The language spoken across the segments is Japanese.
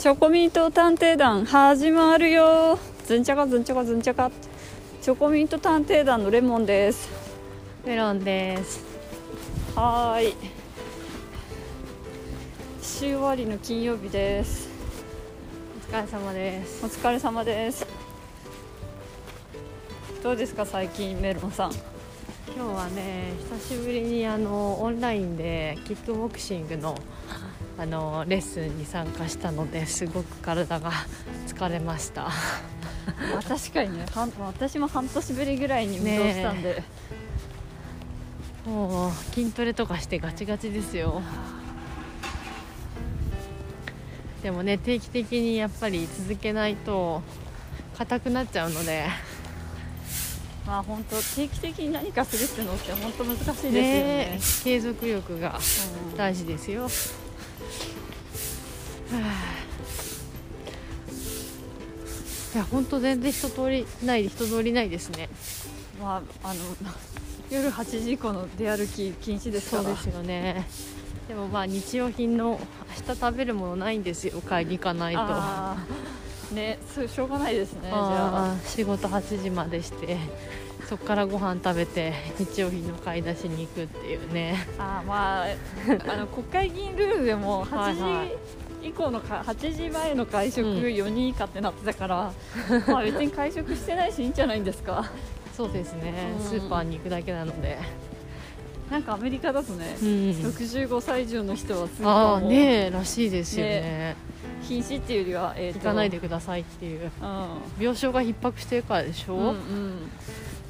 チョコミント探偵団始まるよ。ずんちゃかずんちゃかずんちゃかチョコミント探偵団のレモンです。メロンです。はーい。週終わりの金曜日です。お疲れ様です。お疲れ様です。どうですか最近メロンさん。今日はね久しぶりにあのオンラインでキックボクシングのあのレッスンに参加したのですごく体が疲れました。まあ確かにね。私も半年ぶりぐらいに運動したんで、もう筋トレとかしてガチガチですよ。でもね定期的にやっぱり続けないと硬くなっちゃうので。まあ本当定期的に何かするってのって本当難しいですよね。ね継続力がうん大事ですよ、はあいや本当全然人通りない人通りないですね。まああの夜8時以降の出歩き禁止ですから。そうですよね。でもまあ日用品の明日食べるものないんですよ。買いに行かないと。ねそうしょうがないですねじゃあ。仕事8時までしてそこからご飯食べて日用品の買い出しに行くっていうね。あーまああの国会議員ルールでも8時、以降のか8時前の会食うん。4人以下ってなってたから、まあ別に会食してないしいいんじゃないんですか？そうですね。うん。スーパーに行くだけなので。なんかアメリカだとね、うん。65歳以上の人はスーあパーもあねえらしいですよね。禁止っていうよりは、えーと行かないでくださいっていう。うん。病床が逼迫してるからでしょ、うんうん。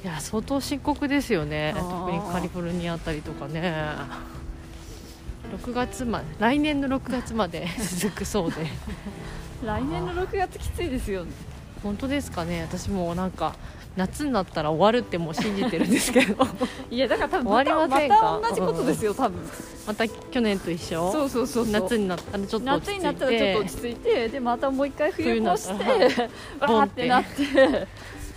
いや相当深刻ですよね。特にカリフォルニアあたりとかね6月まで来年の6月まで続くそうで。来年の6月きついですよね。本当ですかね。私もうなんか夏になったら終わるってもう信じてるんですけど。いやだから多分終わりませんか？また同じことですよ多分。また去年と一緒？そうそうそう夏になったらちょっと落ち着いて。夏になったらちょっと落ち着いてでまたもう一回冬越して わーってなって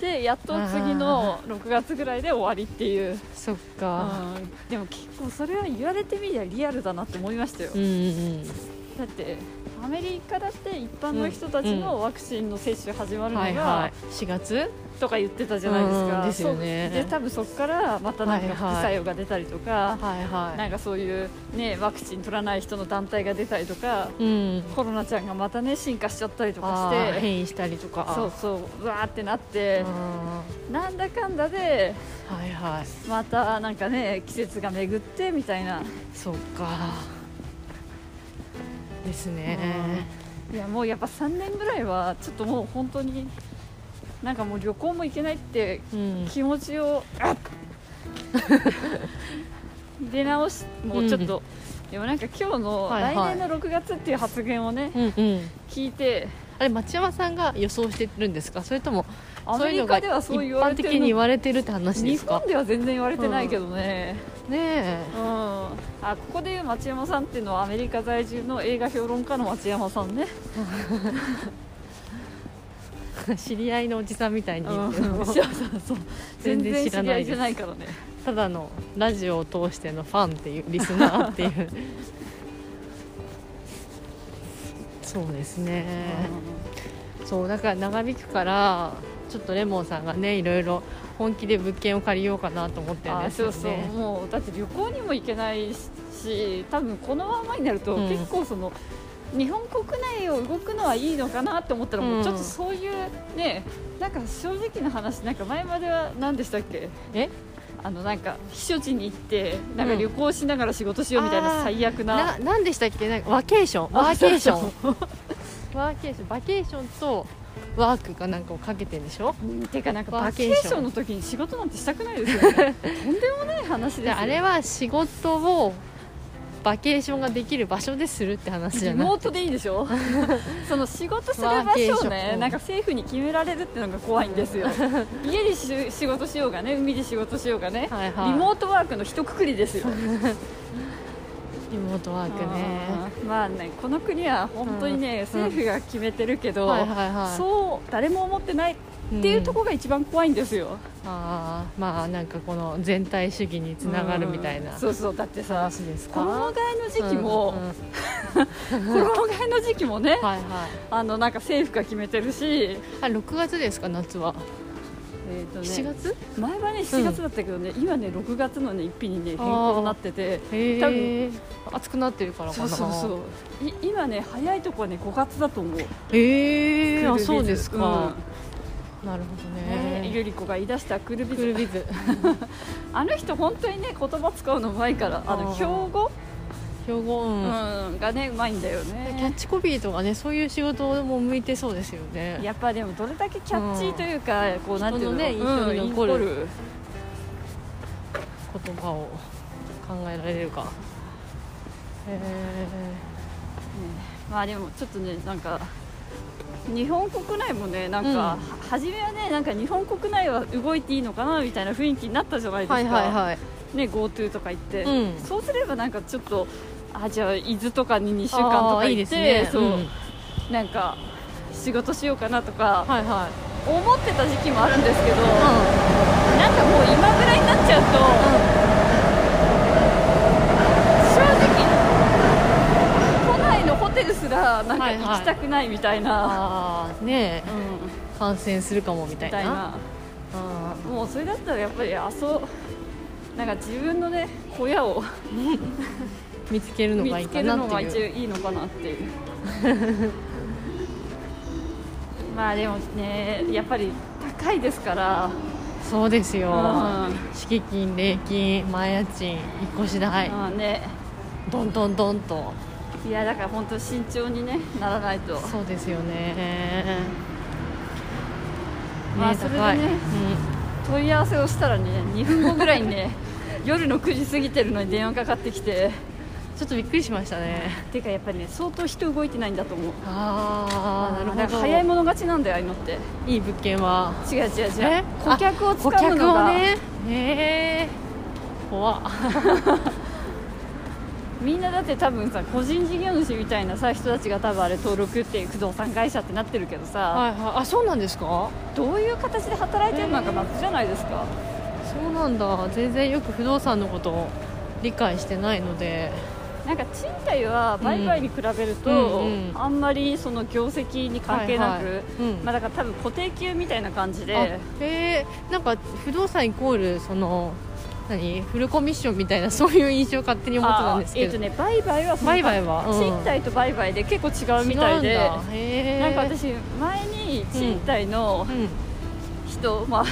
でやっと次の6月ぐらいで終わりっていう、そっか。うん。でも結構それは言われてみりゃリアルだなって思いましたよ、うんうんだってアメリカだって一般の人たちのワクチンの接種始まるのが、はいはい。4月？とか言ってたじゃないですか、うんですよね。で多分そこからまたなんか副作用が出たりとか、はいはなんかそういう、ね、ワクチン取らない人の団体が出たりとかいうん。コロナちゃんがまたね進化しちゃったりとかあしてー変異したりとか。そうそううわーってなってうん。なんだかんだではいはい。またなんかね季節が巡ってみたいな。そっかですね。いやもうやっぱ3年ぐらいはちょっともう本当になんかもう旅行も行けないってうん。気持ちをあっ。出直しもうちょっと、でもなんか今日の来はいはい。年の6月っていう発言をね、うんうん。聞いて。あれ町山さんが予想してるんですか？それともそういうのが一リカではそう言われ般的に言われてるって話で日すか？本では全然言われてないけどね、ねえ。うん、あここでいう町山さんっていうのはアメリカ在住の映画評論家の町山さんね、知り合いのおじさんみたいにうん、全全然然知らないですゃないからね。ただのラジオを通してのファンっていうリスナーっていう。そうですね。そうだから長引くからちょっとレモンさんがねいろいろ本気で物件を借りようかなと思ってるんですよあそうそう。ねもうだって旅行にも行けないし多分このままになるとうん。結構その、日本国内を動くのはいいのかなって思ったらもうちょっとそういうねなんか正直な話なんか前までは何でしたっけ？え？あのなんか避暑地に行ってなんか旅行しながら仕事しようみたいな最悪な、ななんでしたっけ？なんかワケーション？あワーケーション。ワーケーション。バケーションとワークかなんかをかけてんでしょ？うんてかなんかワバケーションの時に仕事なんてしたくないですよね。とんでもない話ですあれは仕事をバケーションができる場所でするって話じゃない？リモートでいいでしょ？その仕事する場所をねうんなんか政府に決められるってのが怖いんですよ。家でし仕事しようがね海で仕事しようがね、はいはい。リモートワークの一括りですよリモートワークね。うんまあねこの国は本当にね、政府が決めてるけど、はいはいはい。そう誰も思ってないっていうところが一番怖いんですよ、ああまあなんかこの全体主義につながるみたいな。うん。そうそう。だってさ衣替えの時期も、うんうん。衣替えの時期もねはいはい。あのなんか政府が決めてるし、あ6月ですか夏は、えーとね、7月？前はね7月だったけどね、今ね6月のね一日にね変更になっててへ多え暑くなってるからかそなうそうそう。い今ね早いとこはね5月だと思う。へえあクールビズそうですか、うん。なるほどね。ねゆり子が言い出したクールビズクールビズあの人本当にね言葉使うのうまいからあの標語、標語、ううんん、がねうまいんだよキャッねチコピーとかねそういう仕事も向いてそうですよね。やっぱでもどれだけキャッチーというか、こうなんていうのね印象にうん残る言葉を考えられるか。へえまあでもちょっとねなんか日本国内もねなんか、うん。は初めはねなんか日本国内は動いていいのかなみたいな雰囲気になったじゃないですか、はいはいはい。ね GoTo とか言って、うん。そうすればなんかちょっとあじゃあ伊豆とかに2週間とか行ってですね。そう、ん。なんか仕事しようかなとかはいはい。思ってた時期もあるんですけど、なんかもう今ぐらいになっちゃうと、正直都内のホテルすらなんかはいはい行きたくないみたいな、ああねえ。うん。感染するかもみたいな。みたいな。あもうそれだったらやっぱりあそうなんか自分のね小屋をー見つけるのがいいか見つけるなっていう。のが一応いいのかなっていうまあでもねやっぱり高いですから、そうですよ。うん。敷金礼金前家賃引っ越し代。まあね。どんどんどんと。いやだから本当慎重にねならないと。そうですよね。まあそれでね高い。問い合わせをしたらね2分後ぐらいにね夜の9時過ぎてるのに電話かかってきてちょっとびっくりしましたね。ていうかやっぱりね相当人動いてないんだと思う。ああなるほど。んか早い者勝ちなんだよああいうのって。いい物件は。違う違う違う。え顧客をつ顧客かむのが、をね。へえ怖っ。みんなだって多分さ個人事業主みたいなさ人たちが多分あれ登録って不動産会社ってなってるけどさ、はいはい。あそうなんですか？どういう形で働いてるのか謎じゃないですか、そうなんだ。全然よく不動産のことを理解してないのでなんか賃貸は売買に比べると、うんうんあんまりその業績に関係なく、まあ、だから多分固定給みたいな感じあでへえ。んか不動産イコールその何？フルコミッションみたいなそういう印象を勝手に思ってたんですけど。あえっ、とね売買は売買は、うん。賃貸と売買で結構違うみたいでなんか私前に賃貸のうん。人、まあ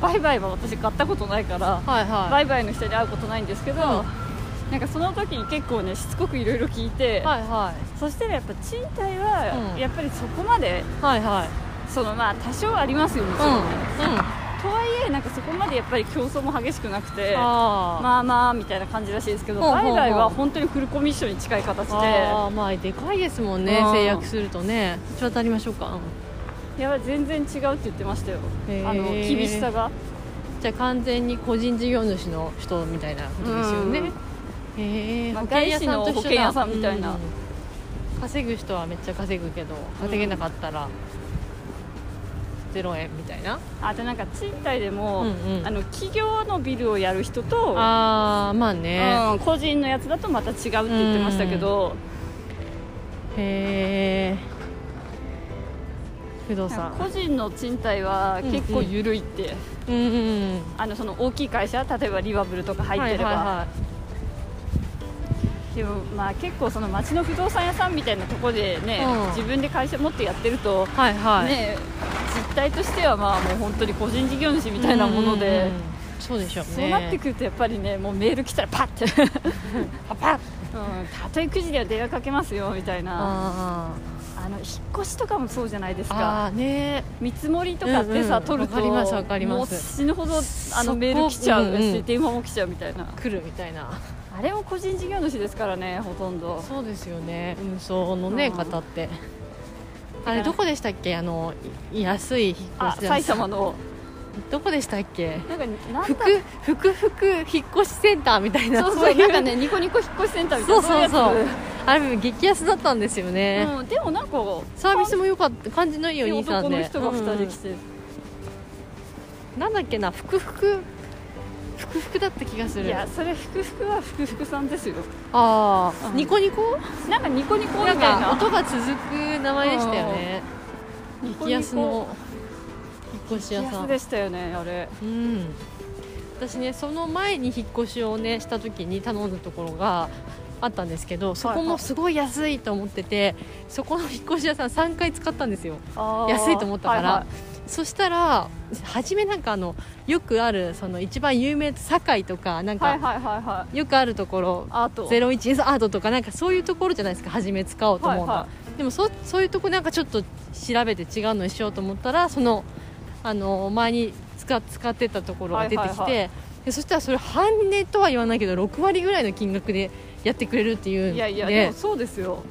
売買は私買ったことないからはいはい。売買の人に会うことないんですけど、うんなんかその時に結構ねしつこくいろいろ聞いて、はいはそしたらやっぱ賃貸はうん。やっぱりそこまで、いはいはい。そのまあ多少ありますよもちうんうん。とはいえなんかそこまでやっぱり競争も激しくなくてまあまあみたいな感じらしいですけどほうほうほう。売買は本当にフルコミッションに近い形で。あーまあでかいですもんねうん。制約するとね。ちょっとありましょうか、うん。いや全然違うって言ってましたよ。あの厳しさが。じゃあ完全に個人事業主の人みたいなことですよね、へえまあ保険屋さんと一緒だ。外資の保険屋さんみたいな。うん稼ぐ人はめっちゃ稼ぐけど稼げなかったら0円みたいな、あとなんか賃貸でも、うんうん。あの企業のビルをやる人とああまあね、うん、個人のやつだとまた違うって言ってましたけど、へえ不動産。個人の賃貸は結構緩いって、うんうんうん。あのその大きい会社例えばリバブルとか入ってれば、はいはいはいでもまあ結構その町の不動産屋さんみたいなところでね、うん。自分で会社持ってやってると、はいはい、ね実態としてはまあもう本当に個人事業主みたいなもので、うんうんうん。そうでしょうね。そうなってくるとやっぱりねもうメール来たらパッて。パパッ、うん、たとえ9時では電話かけますよみたいな。ああの引っ越しとかもそうじゃないですーかね。見積もりとかってさ、うんうん。取るとわかりますわかります。もう死ぬほどあのメール来ちゃうし、うんうん。電話も来ちゃうみたいな。来るみたいなあれも個人事業主ですからねほとんど。そうですよね。運送のね、うん。方って。あれどこでしたっけ？あのい安い引っあ越し埼玉の。どこでしたっけ？なんかなん福だ福福引っ越しセンターみたいな。そうそういなんかねニコニコ引っ越しセンターみたいそうなそう。そういやあれ激安だったんですよね、つうん、でもなんかサービスも良かった感じのいいお兄さんで。男の人が2人来て、うん。なんだっけな？福福ふくふくだった気がする。いやそれ福福は福福さんですよ。ああ、うん。ニコニコ？なんかニコニコみなんたいな。か音が続く名前でしたよね。激安の引っ越し屋さん。でしたよねあれ。うん。私ねその前に引っ越しをねした時に頼んだところがあったんですけどそこもすごい安いと思ってて、そこの引っ越し屋さん3回使ったんですよ。安いと思ったから、はいはいそしたら初めなんかあのよくあるその一番有名堺とかなんかよくあるところアート。01アートとかなんかそういうところじゃないですか初め使おうと思うのは、はいはでもそそういうとこなんかちょっと調べて違うのにしようと思ったらそのあの前に使使ってたところが出てきて、そしたらそれ半値とは言わないけど6割ぐらいの金額でやってくれるっていうんで。いやいやそうですよ。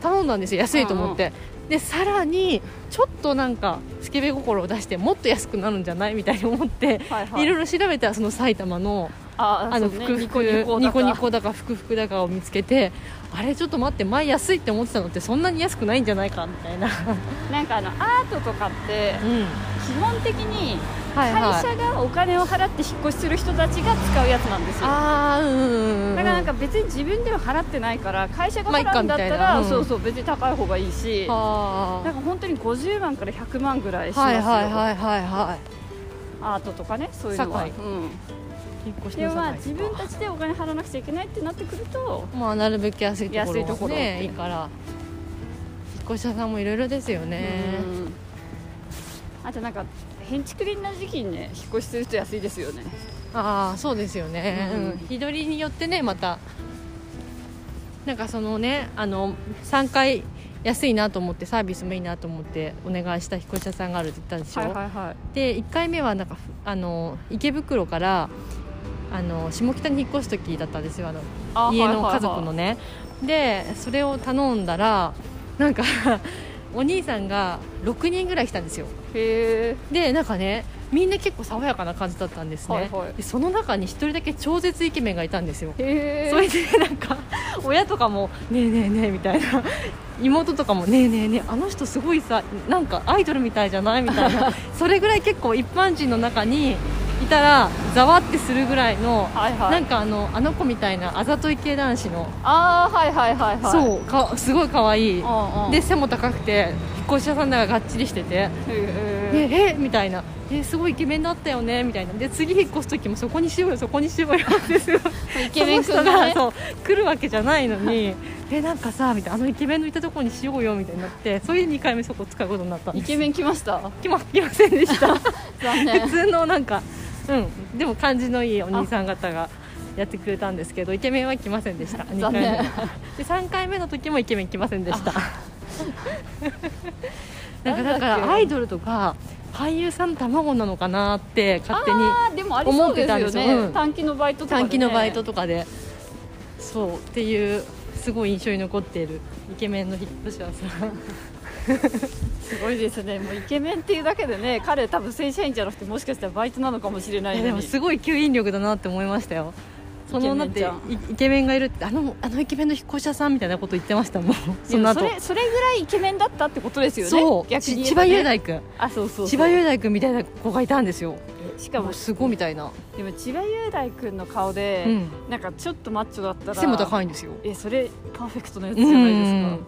頼んだんですよ安いと思って、でさらにちょっとなんかスケベ心を出してもっと安くなるんじゃない？みたいに思って、はいろいろ調べたらその埼玉のああのそうね。ふくふくニコニコだか。ふくふくだかを見つけてあれちょっと待って前安いって思ってたのってそんなに安くないんじゃないかみたいな、なんかあのアートとかってうん。基本的にはい会はい、社がお金を払って引っ越しする人たちが使うやつなんですよ。ああうんうんうんだからなんか別に自分では払ってないから会社が払うんだったまあうんそうそう別に高い方がいいしはなんか本当に50万から100万ぐらいしあますよ、はいはいはいはいはい。アートとかねそういうのは、堺。うん、でもまあ自分たちでお金払わなくちゃいけないってなってくるとまあなるべく安いところ安いところ。いいから。引っ越し屋さんもいろいろですよね。うん。あとなんか変築林な時期にね引っ越しすると安いですよね。ああそうですよね、ううん。ん。日取りによってねまたなんかそのねあの3回安いなと思ってサービスもいいなと思ってお願いした引っ越し屋さんがあるって言ったでしょ、はいはいはい。で1回目はなんかふあの池袋からあの下北に引っ越す時だったんですよあのあ家の家はいはい。はい族のね、でそれを頼んだらなんか お兄さんが6人ぐらい来たんですよ。へえ。でなんかねみんな結構爽やかな感じだったんですね、はいはい。でその中に1人だけ超絶イケメンがいたんですよ。へえ。それでなんか 親とかも「ねえねえねえ」みたいな。妹とかも「ねえねえねえあの人すごいさなんかアイドルみたいじゃない?」みたいな。それぐらい結構一般人の中にいたらざわってするぐらいの、はいはい。なんかあのあの子みたいなあざとい系男子の、ああはいはいはいはい。そうかすごい可愛いうんうん。で背も高くて引っ越し屋さんだからがっちりしててへえええみたいな。えすごいイケメンだったよねみたいな。で次引っ越す時もそこにしようよそこにしようよってすごい。イケメンその人君がそう来るわけじゃないのにえなんかさみたいな。あのイケメンのいたところにしようよみたいになってそれで2回目そこ使うことになったんです。イケメン来ました？来ま来ませんでした。残念。普通のなんかうん。でも感じのいいお兄さん方がやってくれたんですけどイケメンは来ませんでした。2 残念。回目で3回目の時もイケメン来ませんでした。なんかだからアイドルとか俳優さんの卵なのかなって勝手に思ってたんですねよ。うん。短期のバイトとかで、ね、短期のバイトとかで。そう。っていうすごい印象に残っているイケメンの引っ越し屋さ。んすごいですね。もうイケメンっていうだけでね彼多分正社員じゃなくてもしかしたらバイトなのかもしれないでもすごい吸引力だなって思いましたよ。そのだってイケメンがいるってあのあのイケメンの引っ越し屋さんみたいなこと言ってましたもん。その後。それそれぐらいイケメンだったってことですよね。そう。逆にち千葉雄大大君。あそうそう千葉雄大君みたいな子がいたんですよ。しかもすごいみたいな、でも千葉雄大君の顔で、うん、なんかちょっとマッチョだったら背も高いんですよ。えそれパーフェクトなやつじゃないですか、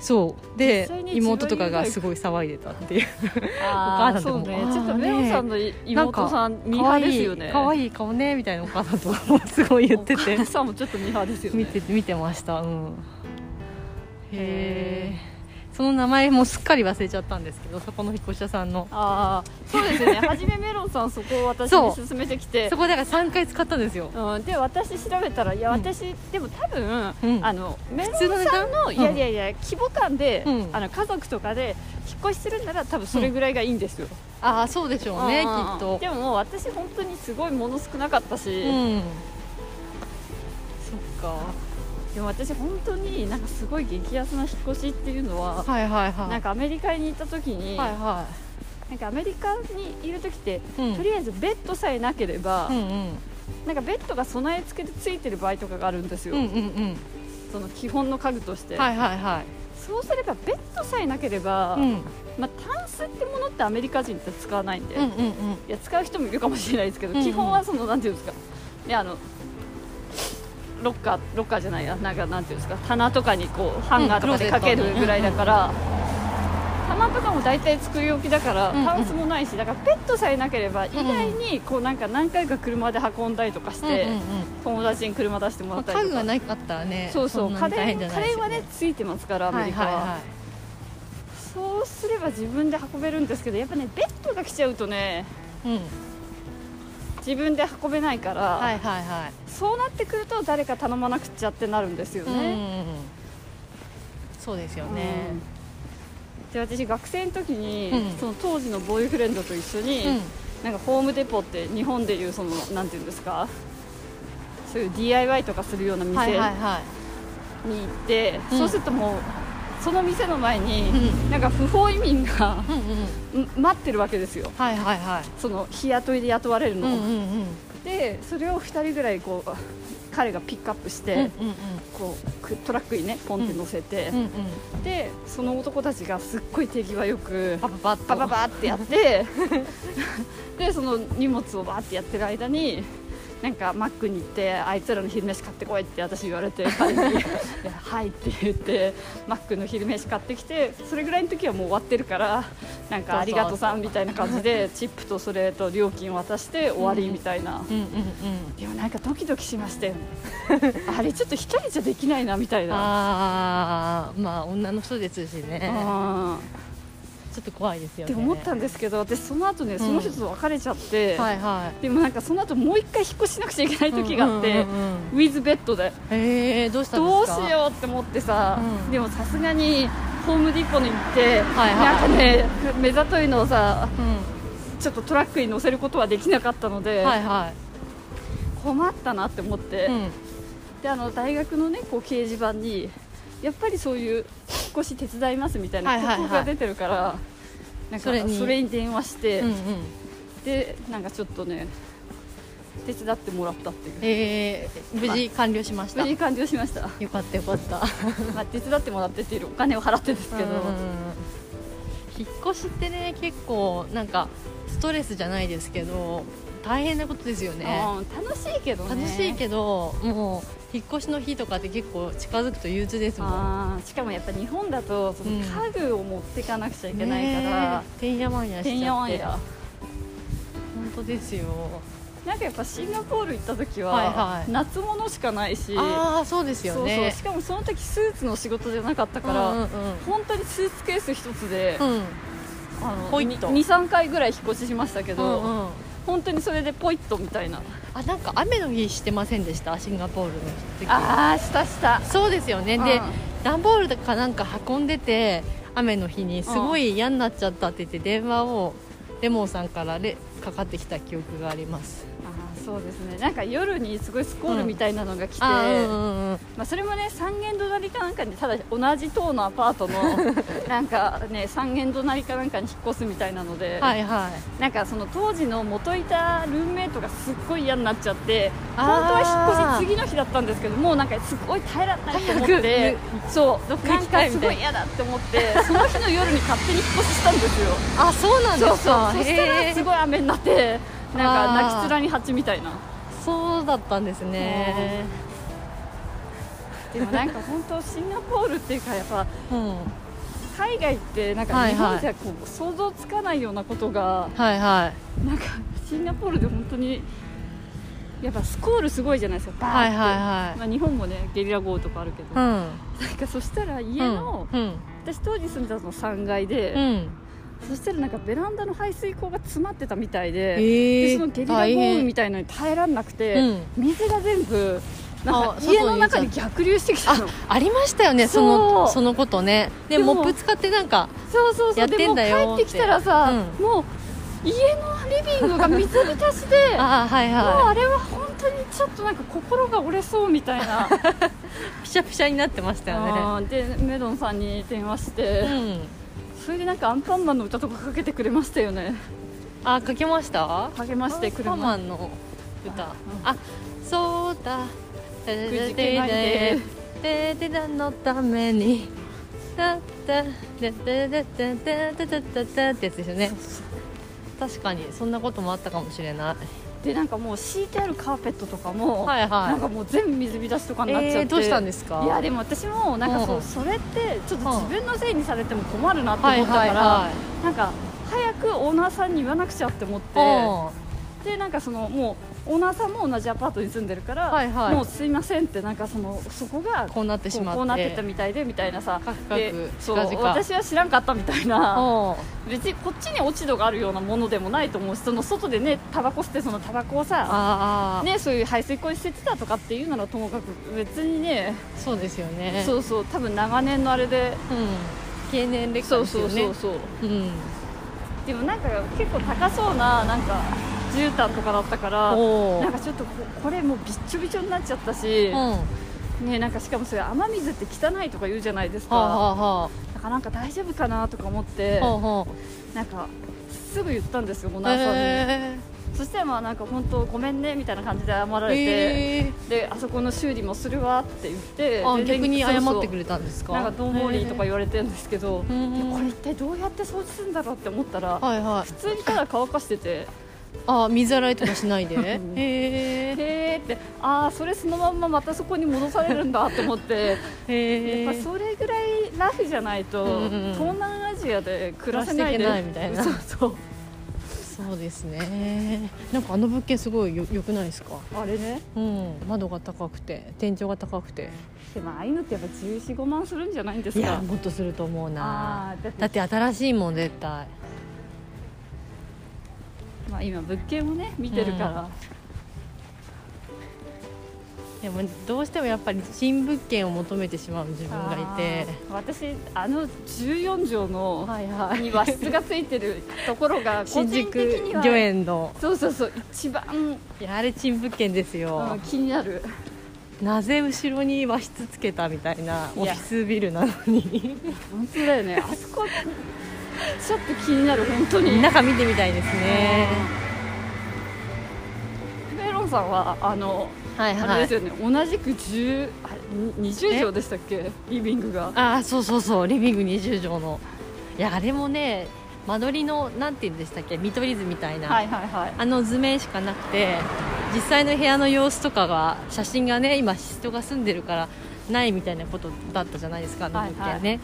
そう。で妹とかがすごい騒いでたっていう。お母さんとかも。そうね。ちょっとあーねメロンさんの妹さんミーハーですよね。可愛いい顔ねみたいなお母さんとかもすごい言ってて。お母さんもちょっとミーハーですよね。見て見てました。うん。へえその名前もすっかり忘れちゃったんですけどそこの引っ越し屋さんの。ああそうですよね。初めメロンさんそこを私に勧めてきて。そこだから3回使ったんですよ。うん、で私調べたらいやうん。私、でも多分、うん。あのメロンさんの、うん。いやいやいや規模感で、うん。あの家族とかで引っ越しするなら多分それぐらいがいいんですよ、ああそうでしょうねきっと。でも私本当にすごい物少なかったし、うん。そっかでも私本当になんかすごい激安な引っ越しっていうのは、はいはいはい。なんかアメリカに行った時に、はいはなんかアメリカにいる時って、いうん。とりあえずベッドさえなければ、うんうん。なんかベッドが備え付けでついてる場合とかがあるんですよ、うんうんうん。その基本の家具として、はいはいはい。そうすればベッドさえなければ、うん。まあ、タンスってものってアメリカ人って使わないんで、うんうんうん。いや使う人もいるかもしれないですけど、うんうん。基本はそのなんていうんですか。ねあのロッカーロッカーじゃないやなんかなんていうんですか棚とかにこうハンガーとかでかけるぐらいだから、棚とかも大体作り置きだから、タンスもないしだからペットさえなければ意外にこうなんか何回か車で運んだりとかして、友達に車出してもらまあったりとか、家具がなかったらね。そうそう。家電家電はねついてますからアメリカは,、そうすれば自分で運べるんですけどやっぱねベッドが来ちゃうとねうん自分で運べないから、はいはいはい。そうなってくると誰か頼まなくっちゃってなるんですようんうんね、うん。そうですよね。うん。で私学生の時に、うん。その当時のボーイフレンドと一緒に、うん。なんかホームデポって日本でいうそのなんていうんですかそういう DIY とかするような店にはいはい。は行って、うん。そうするともうその店の前に、うん。なんか不法移民がいうんうん。ん待ってるわけですよ。はいはいはい。その日雇いで雇われるの、うんうんうん。でそれを2人ぐらいこう彼がピックアップして、うんうんこうくトラックにねポンって乗せて、うんうん。うんでその男たちがすっごい手際よくパパパッと。パパパってやって でその荷物をバーってやってる間になんかマックに行ってあいつらの昼飯買ってこいって私言われてはいって言ってマックの昼飯買ってきてそれぐらいの時はもう終わってるからなんかありがとうさんみたいな感じでチップとそれと料金渡して終わりみたいな、うんうんうんでもなんかドキドキしましたよねあれちょっと一人じゃできないなみたいな。ああまあ女の人ですしねょっと怖いですよね。ーって思ったんですけど私その後ねその人と別れちゃって、はいはでもなんかその後もう一回引っ越しなくちゃいけないい時があって、うんうんうんウィズベッドで。えー、どうしたどうしようって思ってさ、うん。でもさすがにホームディポに行って、はいはい。なんかね目ざといのをさうちょっとトラックに乗せることはできなかったので、んはいは困ったなって思って、い、うん、であの大学のねこう掲示板にやっぱりそういう引っ越し手伝いますみたいなはいはいはい。広告が出てるから、なんかそれに。電話して、うんうん。でなんかちょっとね手伝ってもらったっていう。えー、無事完了しました。無事に完了しました、よかったよかった。まあ、手伝ってもらってっていうお金を払ってですけど、うん。引っ越しってね結構なんかストレスじゃないですけど大変なことですよね。うん楽しいけどね。楽しいけどもう引っ越しの日とかって結構近づくと憂鬱ですもん。しかもやっぱ日本だとそのうん。家具を持っていかなくちゃいけないから、ねえ。てんやわんやしちゃって。本当ですよ。なんかやっぱシンガポール行った時は、はいはい。夏物しかないし。ああそうですよそうそう。ねしかもその時スーツの仕事じゃなかったから、うんうん本当にスーツケース一つで、うん。うんあのポイッと23回ぐらい引っ越ししましたけうど、んうん本当にそれでポイッとみたいな。あなんか雨の日してませんでした？シンガポールの時。ああしたした。そうですよね。でうん。段ボールとかなんか運んでて雨の日にすごい嫌になっちゃったって言って電話をレモンさんからレかかってきた記憶がありますそうですね。なんか夜にすごいスコールみたいなのが来て、うん。うんうんまあ、それもね三軒隣かなんかにただ同じ棟のアパートの なんかね三軒隣かなんかに引っ越すみたいなので、はいはい。なんかその当時の元いたルームメイトがすっごい嫌になっちゃって本当は引っ越し次の日だったんですけどもうなんかすごい耐えられないと思ってそうどっか行きたかいすごい嫌だって思ってその日の夜に勝手に引っ越ししたんですよ。あそうなんでそうそう。すかそしたらすごい雨になってなんか泣き面に蜂みたいな。そうだったんですね。でもなんか本当シンガポールっていうかやっぱうん。海外ってなんか日本じゃこう想像つかないようなことがはいはい。なんかシンガポールで本当にやっぱスコールすごいじゃないですか。はいはいはい。まあ、日本もねゲリラ豪雨とかあるけど、うなんんかそしたら家の、うん。私当時住んでたの3階で、うんそしたらなんかベランダの排水口が詰まってたみたいで,、えー。でそのゲリラ豪雨みたいのに耐えられなくて、うん。水が全部なんかあ家の中に逆流してきたの。ありましたよねそのそのことね。でモップ使ってなんかそうそうそうやってんだよでも帰ってきたらさ、うもう家のリビングが水浸しで あーはいもうはあれは本当にちょっとなんか心が折れそうみたいな、い ピシャピシャになってましたよね。でメドンさんに電話して、うんそれでなんかアンパンマンの歌とかかけてくれましたよね。あかけました？かけましてアンパ車ンマンの歌。うんあそうだ。くじけないで。ででだのためにだだでででででででででってやつですよね確かにそんなこともあったかもしれないでなんかもう敷いてあるカーペットとかも、はいはい。なんかもう全部水浸しとかになっちゃって、えー、どうしたんですか？いやでも私もなんかそう、うん。それってちょっとうん自分のせいにされても困るなってはい思ったから、はいはいなんか早くオーナーさんに言わなくちゃって思ってでなんかそのもうオーナーさんも同じアパートに住んでるから、はいはいもうすいませんってなんかそのそこがこうなってしまってこうなってたみたいでみたいなさ。カクカクでそう私は知らんかったみたいな。別にこっちに落ち度があるようなものでもないと思うしその外でねタバコ吸ってそのタバコをさね、そういう排水溝に捨ててたとかっていうならともかく別にね。そうですよね。そうそう多分長年のあれで。うん。経年劣化そうですよね。そうそうそう。うん。でもなんか結構高そうななんか絨毯とかだったからなんかちょっとここれもうびっちょびちょになっちゃったし、うん。はね、なんかしかもそれ雨水って汚いとか言うじゃないですか、あ、はあはだからなんか大丈夫かなとか思って、あ、はあはなんかすぐ言ったんですよオーあナーさんに、へそしたらまあなんか本当ごめんねみたいな感じで謝らえれて、へであそこの修理もするわって言って逆に謝ってくれたんですか？なんか「どうもり」とか言われてるんですけど、へー。でこれ一体どうやって掃除するんだろうって思ったら、はいはい。普通にただ乾かしててあ水洗いとかしないで？へんえ。って。ああそれそのまんままたそこに戻されるんだって思って。へえ。やっぱそれぐらいラフじゃないと、うんうん東南アジアで暮らせないで。暮らしていけないみたいな。そうそう。そうですね。なんかあの物件すごいよよくないですか？あれね。うん。窓が高くて天井が高くて。でもああいうのってやっぱ1415万するんじゃないんですか？いやもっとすると思うな。あーだって。だって新しいもん絶対まあ、今物件をね見てるから、でもどうしてもやっぱり新物件を求めてしまう自分がいて。私あの14畳の、はいはに和室がついてるところが個 新人宿御苑のそうそうそう一番、いやあれ新物件ですよ、うん気になる。なぜ後ろに和室つけたみたいないオフやィスビルなのに本当だよねあそこちょっと気になる本当に。中見てみたいですね。メロンさんはあの、はいあれですよね同じく10あれに20畳でしたっけ？リビングが。ああそうそうそう。リビング20畳の。いやあれもね間取りのなんて言うんでしたっけ？見取り図みたいな、はいはいはい。あの図面しかなくて実際の部屋の様子とかが写真がね今人が住んでるからないみたいなことだったじゃないですかあの物件ね、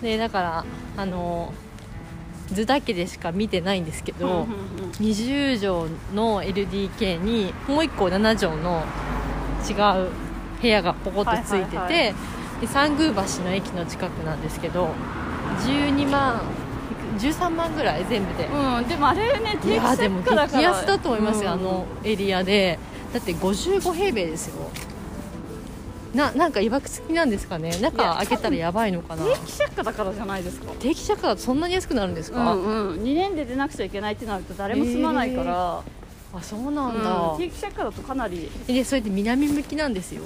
でだからあの図だけでしか見てないんですけど、うんうんうん。20畳の LDK にもう1個7畳の違う部屋がポコッとついてて、で三宮橋の駅の近くなんですけど12万13万ぐらい全部で、うん、でもあれねい定期安だと思いますよ、うん。あのエリアで。だって55平米ですよななんかいわくつきなんですかね。中開けたらやばいのかな。定期借家だからじゃないですか。定期借家だとそんなに安くなるんですうか、んうん。2年で出なくちゃいけないってなると誰も住まないから、あそうなんだ、うん。定期借家だとかなり。でそれで南向きなんですよ。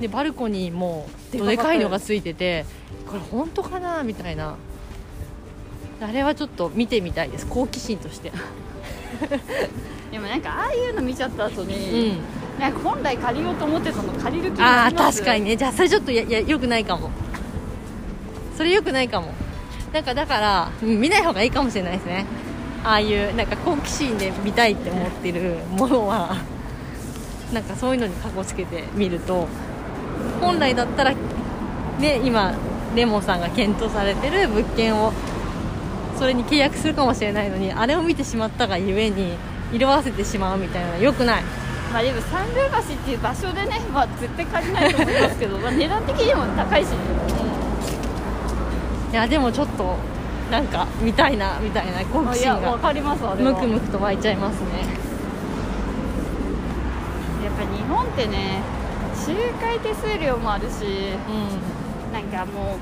でバルコニーもどでかいのがついててこれ本当かなみたいな。あれはちょっと見てみたいです。好奇心として。でもなんかああいうの見ちゃった後うに、んなんか本来借りようと思ってたの借りる気にああ確かにね。じゃあそれちょっとややよくないかも。それよくないかも。なんかだから、見ない方がいいかもしれないですね。ああいうなんか好奇心で見たいって思ってるものはなんかそういうのにかこつけてみると本来だったらね今レモンさんが検討されてる物件をそれに契約するかもしれないのにあれを見てしまったがゆえに色あせてしまうみたいなのはよくない。まあでも三宮橋っていう場所でね、まあ、絶対借りないと思いますけど、まあ、値段的にも高いし、いやでもちょっとなんか見たいなみたいな好奇心が。かりますあれは。ムクムクと湧いちゃいますね。やっぱ日本ってね仲介手数料もあるしうなんかも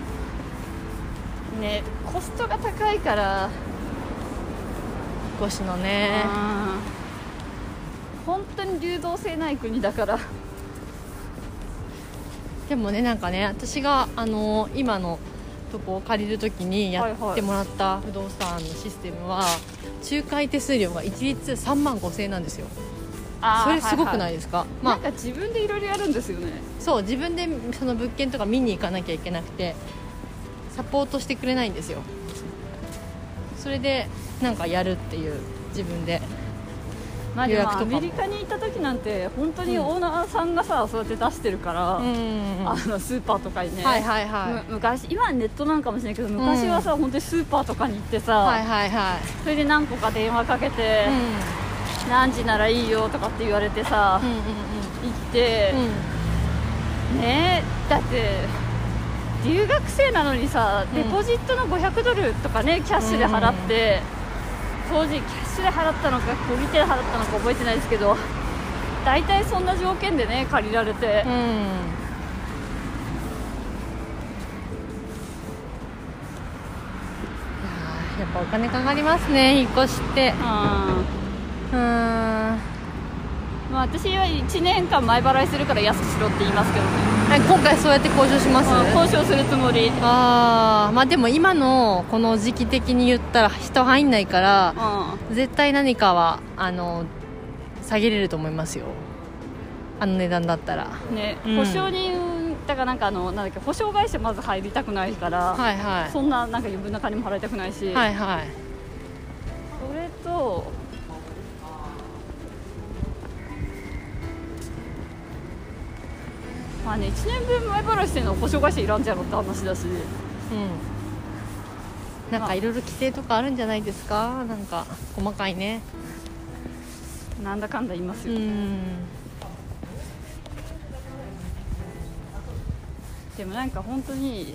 うねコストが高いから、ん少しのね。うん本当に流動性ない国だから。でもねなんかね私があの今のとこを借りるときにやってもらった不動産のシステムは仲介手数料が一律3万5000円なんですよ。それすごくないはですか、いはい。まあ。なんか自分でいろいろやるんですよね。そう自分でその物件とか見に行かなきゃいけなくてサポートしてくれないんですよ。それでなんかやるっていう自分でまあでもアメリカに行った時なんて本当にオーナーさんがさ、そうやって出してるから、うんあのスーパーとかにね、はいはいはい。む昔今はネットなんかもしれないけど昔はさ、本当にスーパーとかに行ってさ、はいはいはい。それで何個か電話かけて、うん。何時ならいいよとかって言われてさ、うんうん行って、うん。ねえだって留学生なのにさうん。デポジットの500ドルとかねキャッシュで払って、当時キャッシュで払ったのか小切手で払ったのか覚えてないですけど大体そんな条件でね借りられて、うん。やっぱお金かかりますね引っ越しって。うんうーんまあ、私は1年間前払いするから安くしろって言いますけどね、あ今回そうやって交渉します？まあ交渉するつもり、うん、ああまあでも今のこの時期的に言ったら人入んないから絶対何かはあの下げれると思いますよ。あの値段だったら。ね、うん。保証人だからなんかあのなんだっけ保証会社まず入りたくないから、はいはい。そんななんか余分な金も払いたくないし、はいはい。それとまあね1年分前払いしてるの保証会社いらんじゃろって話だし。うん。なんかいろいろ規定とかあるんじゃないですか？なんか細かいね。なんだかんだ言いますよ、うん。でもなんか本当に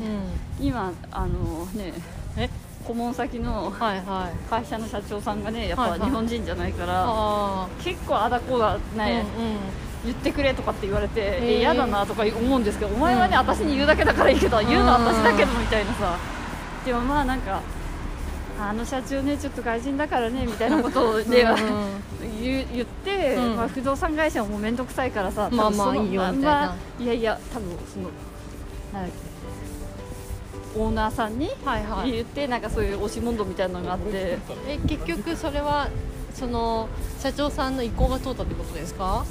うん。今あのねえ？顧問先のはいはい。会社の社長さんがねやっはいはい。ぱ日本人じゃないから、あ結構あだこうね、うんうん言ってくれとかって言われて嫌だなとか思うんですけどお前はね、うん。私に言うだけだからいいけど言うのは私だけどみたいなさ。でもまあなんかあの社長ねちょっと外人だからねみたいなことをね、うんうん言う言って、うん。まあ、不動産会社も面倒くさいからさまあまあいいよみたいな。まいやいや多分そのオーナーさんにはいはい。言ってなんかそういう押し問答みたいなのがあって。え結局それはその社長さんの意向が通ったってことですか？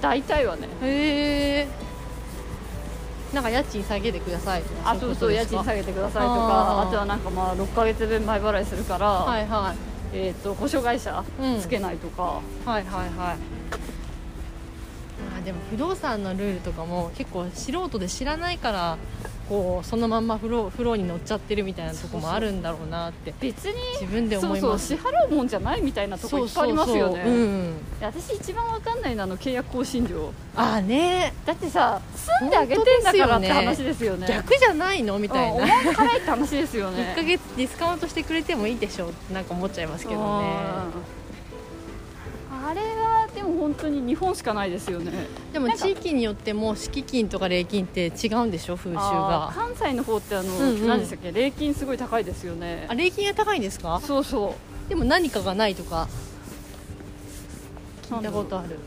大体はね。へえなんか家賃下げてくださいとかあそうそう家賃下げげてくださいとかあとはなんかまあ6ヶ月分前払いするから、はいはえー、と保証会社うん。つけないとか、いはいはいはい。あでも不動産のルールとかも結構素人で知らないからこうそのまんまフローフローに乗っちゃってるみたいなとこもあるんだろうなって。別に自分で思います支払うもんじゃないみたいなとこいっぱいありますよね。私一番わかんないのはあの契約更新料。ああね。だってさ住んであげてんだからって本当ですよね。話ですよね。逆じゃないのみたいうんおな前払いって話ですよね。1ヶ月ディスカウントしてくれてもいいでしょってなんか思っちゃいますけどね。うんあれはでも本当に日本しかないですよね。でも地域によっても敷金とか礼金って違うんでしょ？風習が。関西の方ってあの、うんうん。何でしたっけ？礼金すごい高いですよね。あ礼金が高いんですか？そうそう。でも何かがないとか聞いたことある。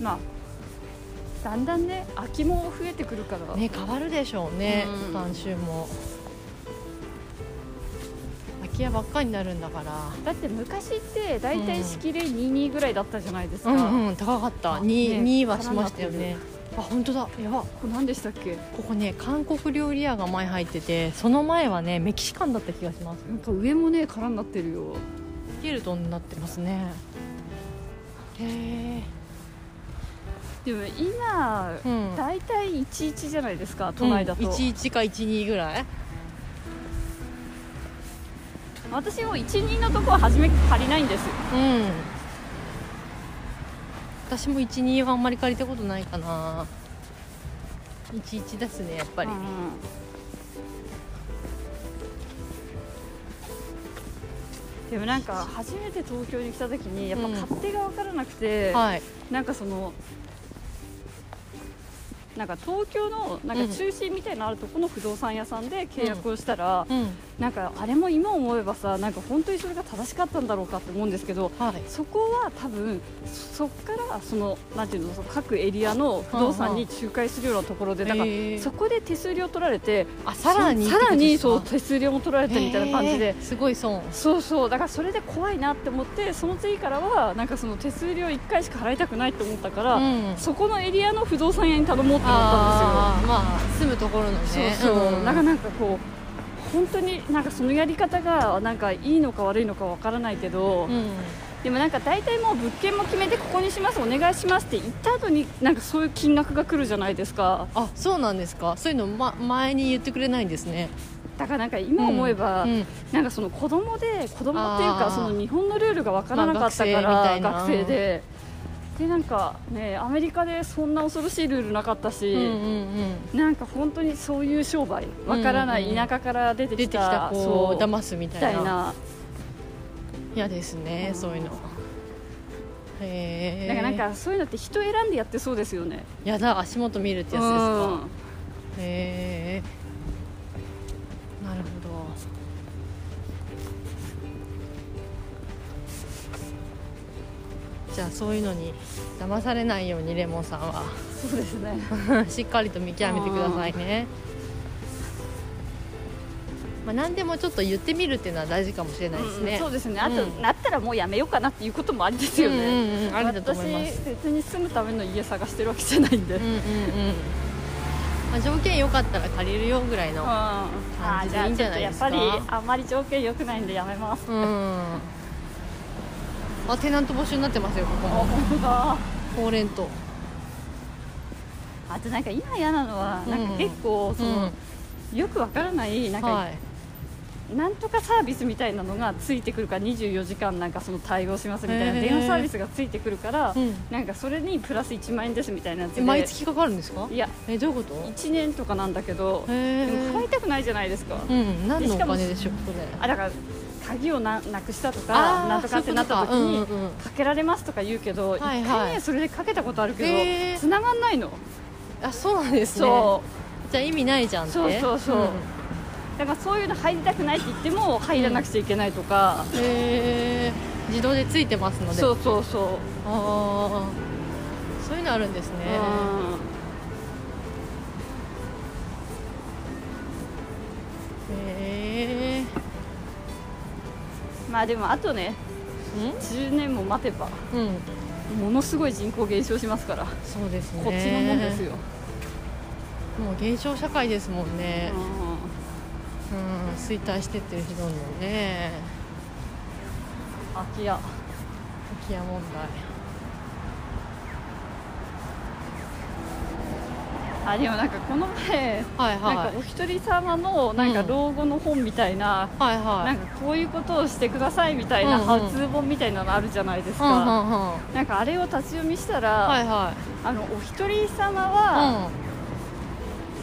まあだんだんね空きも増えてくるから、ね変わるでしょうねうん。慣習も。空き家ばっかりになるんだから。だって昔って大体仕切り22ぐらいだったじゃないですか、うんうん高かった。あ 2, ね2はしましたよね。あ本当だ。やば。これ何でしたっけ？ここね韓国料理屋が前入っててその前はねメキシカンだった気がします。なんか上もね空になってるよ。ヒルトンになってますね。へえでも今、うん。大体11じゃないですか都内だと、うん、11か12ぐらい私も12のとこは初め借りないんです。ようん。私も12はあんまり借りたことないかな。11ですねやっぱり、うんでもなんか初めて東京に来た時にやっぱうん。勝手が分からなくて、はい。なんかそのなんか東京のなんか中心みたいなのあるとこの不動産屋さんで契約をしたら、うんなんかあれも今思えばさなんか本当にそれが正しかったんだろうかって思うんですけどはい。そこは多分そこからそのなんていうの各エリアの不動産に仲介するようなところでだからそこで手数料取られてあさらにさらにそう手数料も取られてみたいな感じで。すごい損。そうそう。だからそれで怖いなって思ってその次からはなんかその手数料1回しか払いたくないって思ったから、うん。そこのエリアの不動産屋に頼もうって思ったんあーまあ住むところのですよね。そうそう、ん。なんかなんかこう本当になんかそのやり方がなんかいいのか悪いのかわからないけど、うん。でもなんか大体もう物件も決めてここにしますお願いしますって言った後になんかそういう金額が来るじゃないですか。あそうなんですか。そういうの、ま、前に言ってくれないんですね。だからなんか今思えば、うん。うん。なんかその子供で子供っていうかその日本のルールが分からなかったから、まあ学生ででなんかねアメリカでそんな恐ろしいルールなかったし、うんうんうん。なんか本当にそういう商売分からないうんうんうん。田舎から出て出きた,、てきた子そうを騙すみたいな。嫌ですね、うん。そういうの。へえだからなんかそういうのって人選んでやってそうですよね。やだ足元見るってやつですか、へえじゃあそういうのに騙されないようにレモンさんは。うんそうですね。しっかりと見極めてくださいね、まあ、何でもちょっと言ってみるっていうのは大事かもしれないですね、うんそうですね。あと、うん。なったらもうやめようかなっていうこともありですよね、うんうんうん。ありだと思います。私別に住むための家探してるわけじゃないんで、うんうんうん。まあ、条件良かったら借りるよぐらいのうんあーじゃあ感じでいいんじゃないですか。ちょっとやっぱりあんまり条件良くないんでやめます。うんあテナント募集になってますよここあも本当だ。ほうれんとあとなんか今嫌なのは、うんなん。か結構その、よくわからないなんか、はい、なんとかサービスみたいなのがついてくるから24時間なんかその対応しますみたいなへー。電話サービスがついてくるから、うん。なんかそれにプラス1万円ですみたいなやつで。え毎月かかるんですか？いやえどういうこと？1年とかなんだけどへでも払いえたくないじゃないですか、うん。何のお金でしょうそれ。あだから鍵をななくしたとかなんとかってなった時にか。けられますとか言うけど、一回ねそれでかけたことあるけど、へー。繋がんないの、あそうなんですね。そじゃあ意味ないじゃんって。そうそうそう。だからそういうの入りたくないって言っても入らなくちゃいけないとか、え自動でついてますので。そうそうそう、ああそういうのあるんですね。へえうんまあでもあとね10年も待てばうん。うんものすごい人口減少しますから、そうですね。こっちのもんですよ、もう減少社会ですもんね。うん。うん衰退してってるしどんどんね。空き家。空き家問題あでもなんかこの前はいはい。なんかお一人様のなんかうん。老後の本みたいな、はいはい。なんかこういうことをしてくださいみたいなうんうん。ハウツー本みたいなのあるじゃないですうんうんうん。か、はなんかあれを立ち読みしたら、いはあのお一人様いは、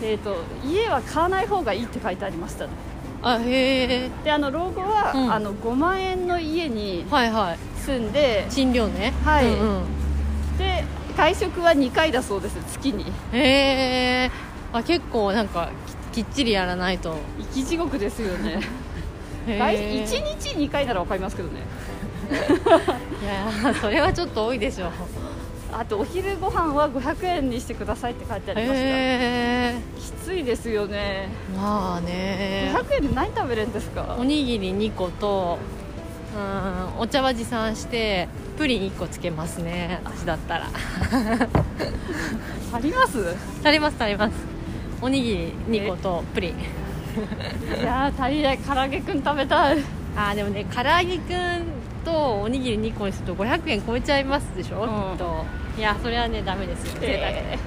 うん。えー、と家は買わない方がいいって書いてありました。ねあへえ。であの老後は、うん。あの5万円の家にはいはい。住んで賃料ね。はい。うんうん。で外食は2回だそうです月に。へえあ結構なんかききっちりやらないと。生き地獄ですよね。へ外ー1日2回なら分かりますけどね。いやーそれはちょっと多いでしょあとお昼ご飯は500円にしてくださいって書いてありました、きついですよね。まあね500円で何食べれるんですか？おにぎり2個とうんお茶は持参してプリン1個つけますね。私だったら。足ります？足ります足ります。おにぎり2個とプリン。いやー足りない唐揚げくん食べたい。あーでもね唐揚げくんとおにぎり2個にすると500円超えちゃいますでしょ、うん。きっと。いやそれはねダメですよ。贅沢え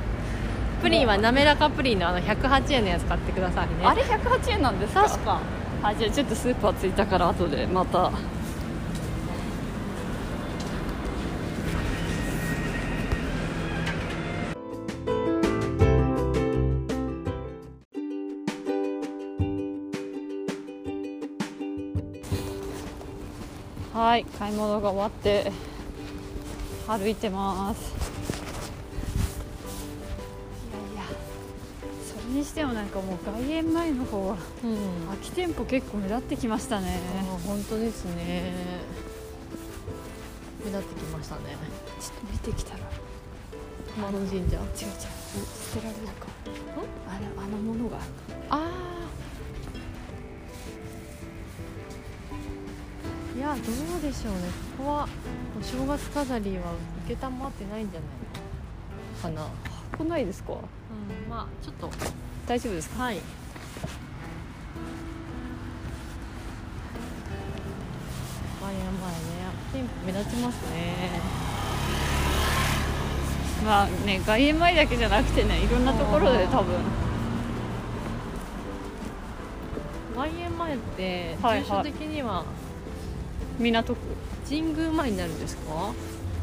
プリンは滑らかプリンのあの108円のやつ買ってくださいね。ーあれ108円なんですか？確か。あじゃあちょっとスーパー着いたから後でまたはい買い物が終わって歩いてます。いやいやそれにしてもなんかもう外苑前の方はうん。空き店舗結構目立ってきましたね。本当ですね。目立ってきましたね。ちょっと見てきたら。熊野神社。違う違う。捨てられるか。あれあのものがああいやどうでしょうね。ここはお正月飾りは受けたまってないんじゃないのかな。来ないですか？うんまあちょっと。大丈夫ですか？はい。外苑前ね店舗目立ちますね。まあね外苑前だけじゃなくてねいろんなところで多分。外苑前ってはいはい。住所的には港区。神宮前になるんですか？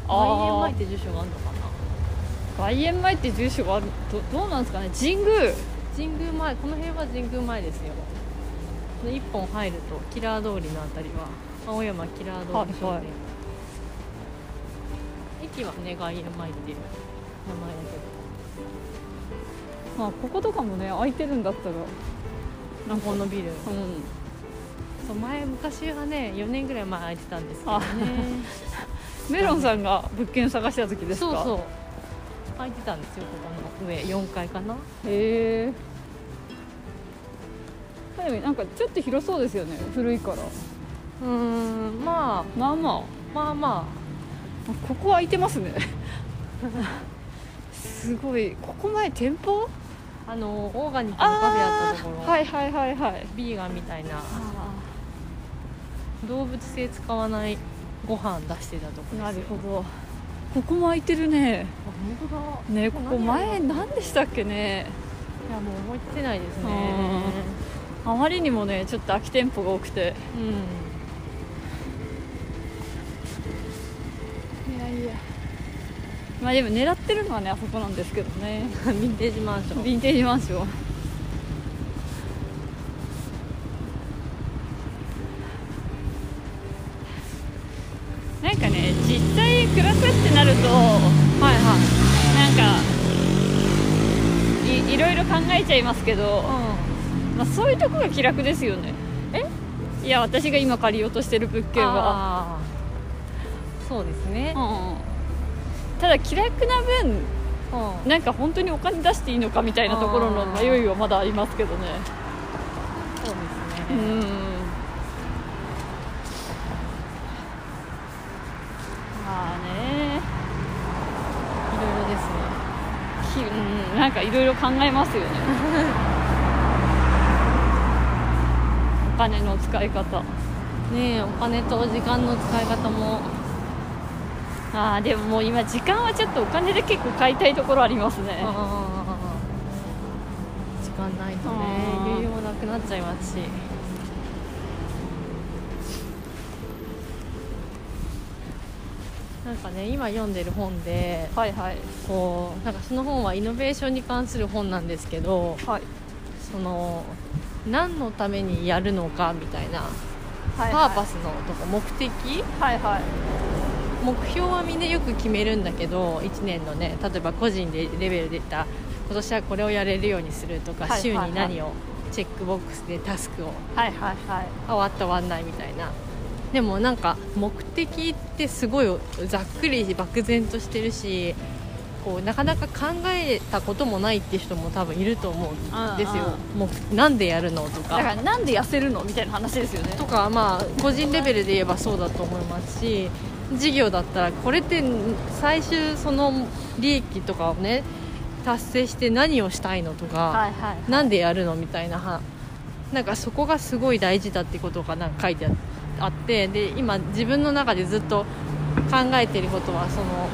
外苑前って住所があるのかな？外苑前って住所があるどどうなんですかね？神宮。神宮前この辺は神宮前ですよ。この一本入るとキラー通りのあたりは青山キラー通り商店、はいはい。駅はね外苑前っていう名前だけまあこことかもね空いてるんだったら。どこのビル。うんそう前昔はね4年ぐらい前空いてたんですけどね。メロンさんが物件探した時ですか？そうそう。空いてたんですよここの上。4階かな。へえ。なんかちょっと広そうですよね古いから。うーんまあ。まあままあまあ。ここ空いてますね。すごい。ここ前店舗？ああのオーガニックのカフェあったところ、はいはいはいはい。ビーガンみたいな。あ動物性使わないご飯出してたとこーなるほど。ここも空いてるね。あ本当だ。ねここ前何でしたっけね。いやもう覚えてないですね。あまりにもねちょっと空き店舗が多くて。うん。いやいや。まあでも狙ってるのはねあそこなんですけどね。ヴィンテージマンション。ヴィンテージマンションなんかね実際暮らすってなるとはいはい。なんかいいろいろ考えちゃいますけど、まあ、そういうとこが気楽ですよね。え？いや私が今借りようとしてる物件は、そうですね。うんうんただ気楽な分うん。なんか本当にお金出していいのかみたいなところの迷いはまだありますけどね。そうですね。うんまあねいろいろですねきうんなんかいろいろ考えますよね。お金の使い方。ねえお金と時間の使い方も。ああでももう今時間はちょっとお金で結構買いたいところありますね。時間ないとね余裕もなくなっちゃいますしなんかね今読んでる本ではいはい。こうなんかその本はイノベーションに関する本なんですけどはい。その何のためにやるのかみたいな、はいパーパスのとか目的？はいはい。目標はみんなよく決めるんだけど1年のね例えば個人でレベルで言った今年はこれをやれるようにするとか、はいはいはい。週に何をチェックボックスでタスクをはいはいはい。あ終わった終わんないみたいなでもなんか目的ってすごいざっくり漠然としてるしこうなかなか考えたこともないって人も多分いると思うんですよ。もうなんでやるのとだからなんで痩せるのみたいな話ですよね。とかまあ個人レベルで言えばそうだと思いますし事業だったらこれって最終その利益とかをね達成して何をしたいのとか、はいはいなんでやるのみたいなはなんかそこがすごい大事だってことがなんか書いてああってで今自分の中でずっと考えていることはその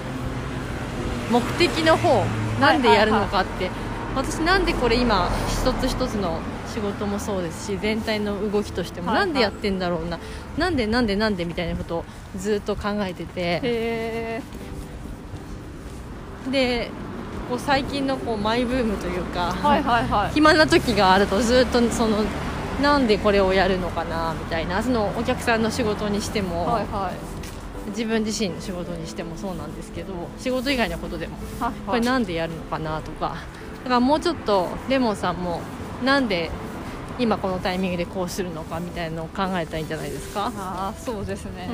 目的の方なんでやるのかって、私なんでこれ今一つ一つの仕事もそうですし全体の動きとしてもはいはい。なんでやってんだろうな、なんでなんでなんでみたいなことをずっと考えてて。でこう最近のこうマイブームというか、はいはいはい。暇な時があるとずっとそのなんでこれをやるのかなみたいなそのお客さんの仕事にしても、はいはい。自分自身の仕事にしてもそうなんですけど仕事以外のことでもはいこれなんでやるのかなとかだからもうちょっとレモンさんもなんで今このタイミングでこうするのかみたいなのを考えたらいいんじゃないですか？ああそうですね、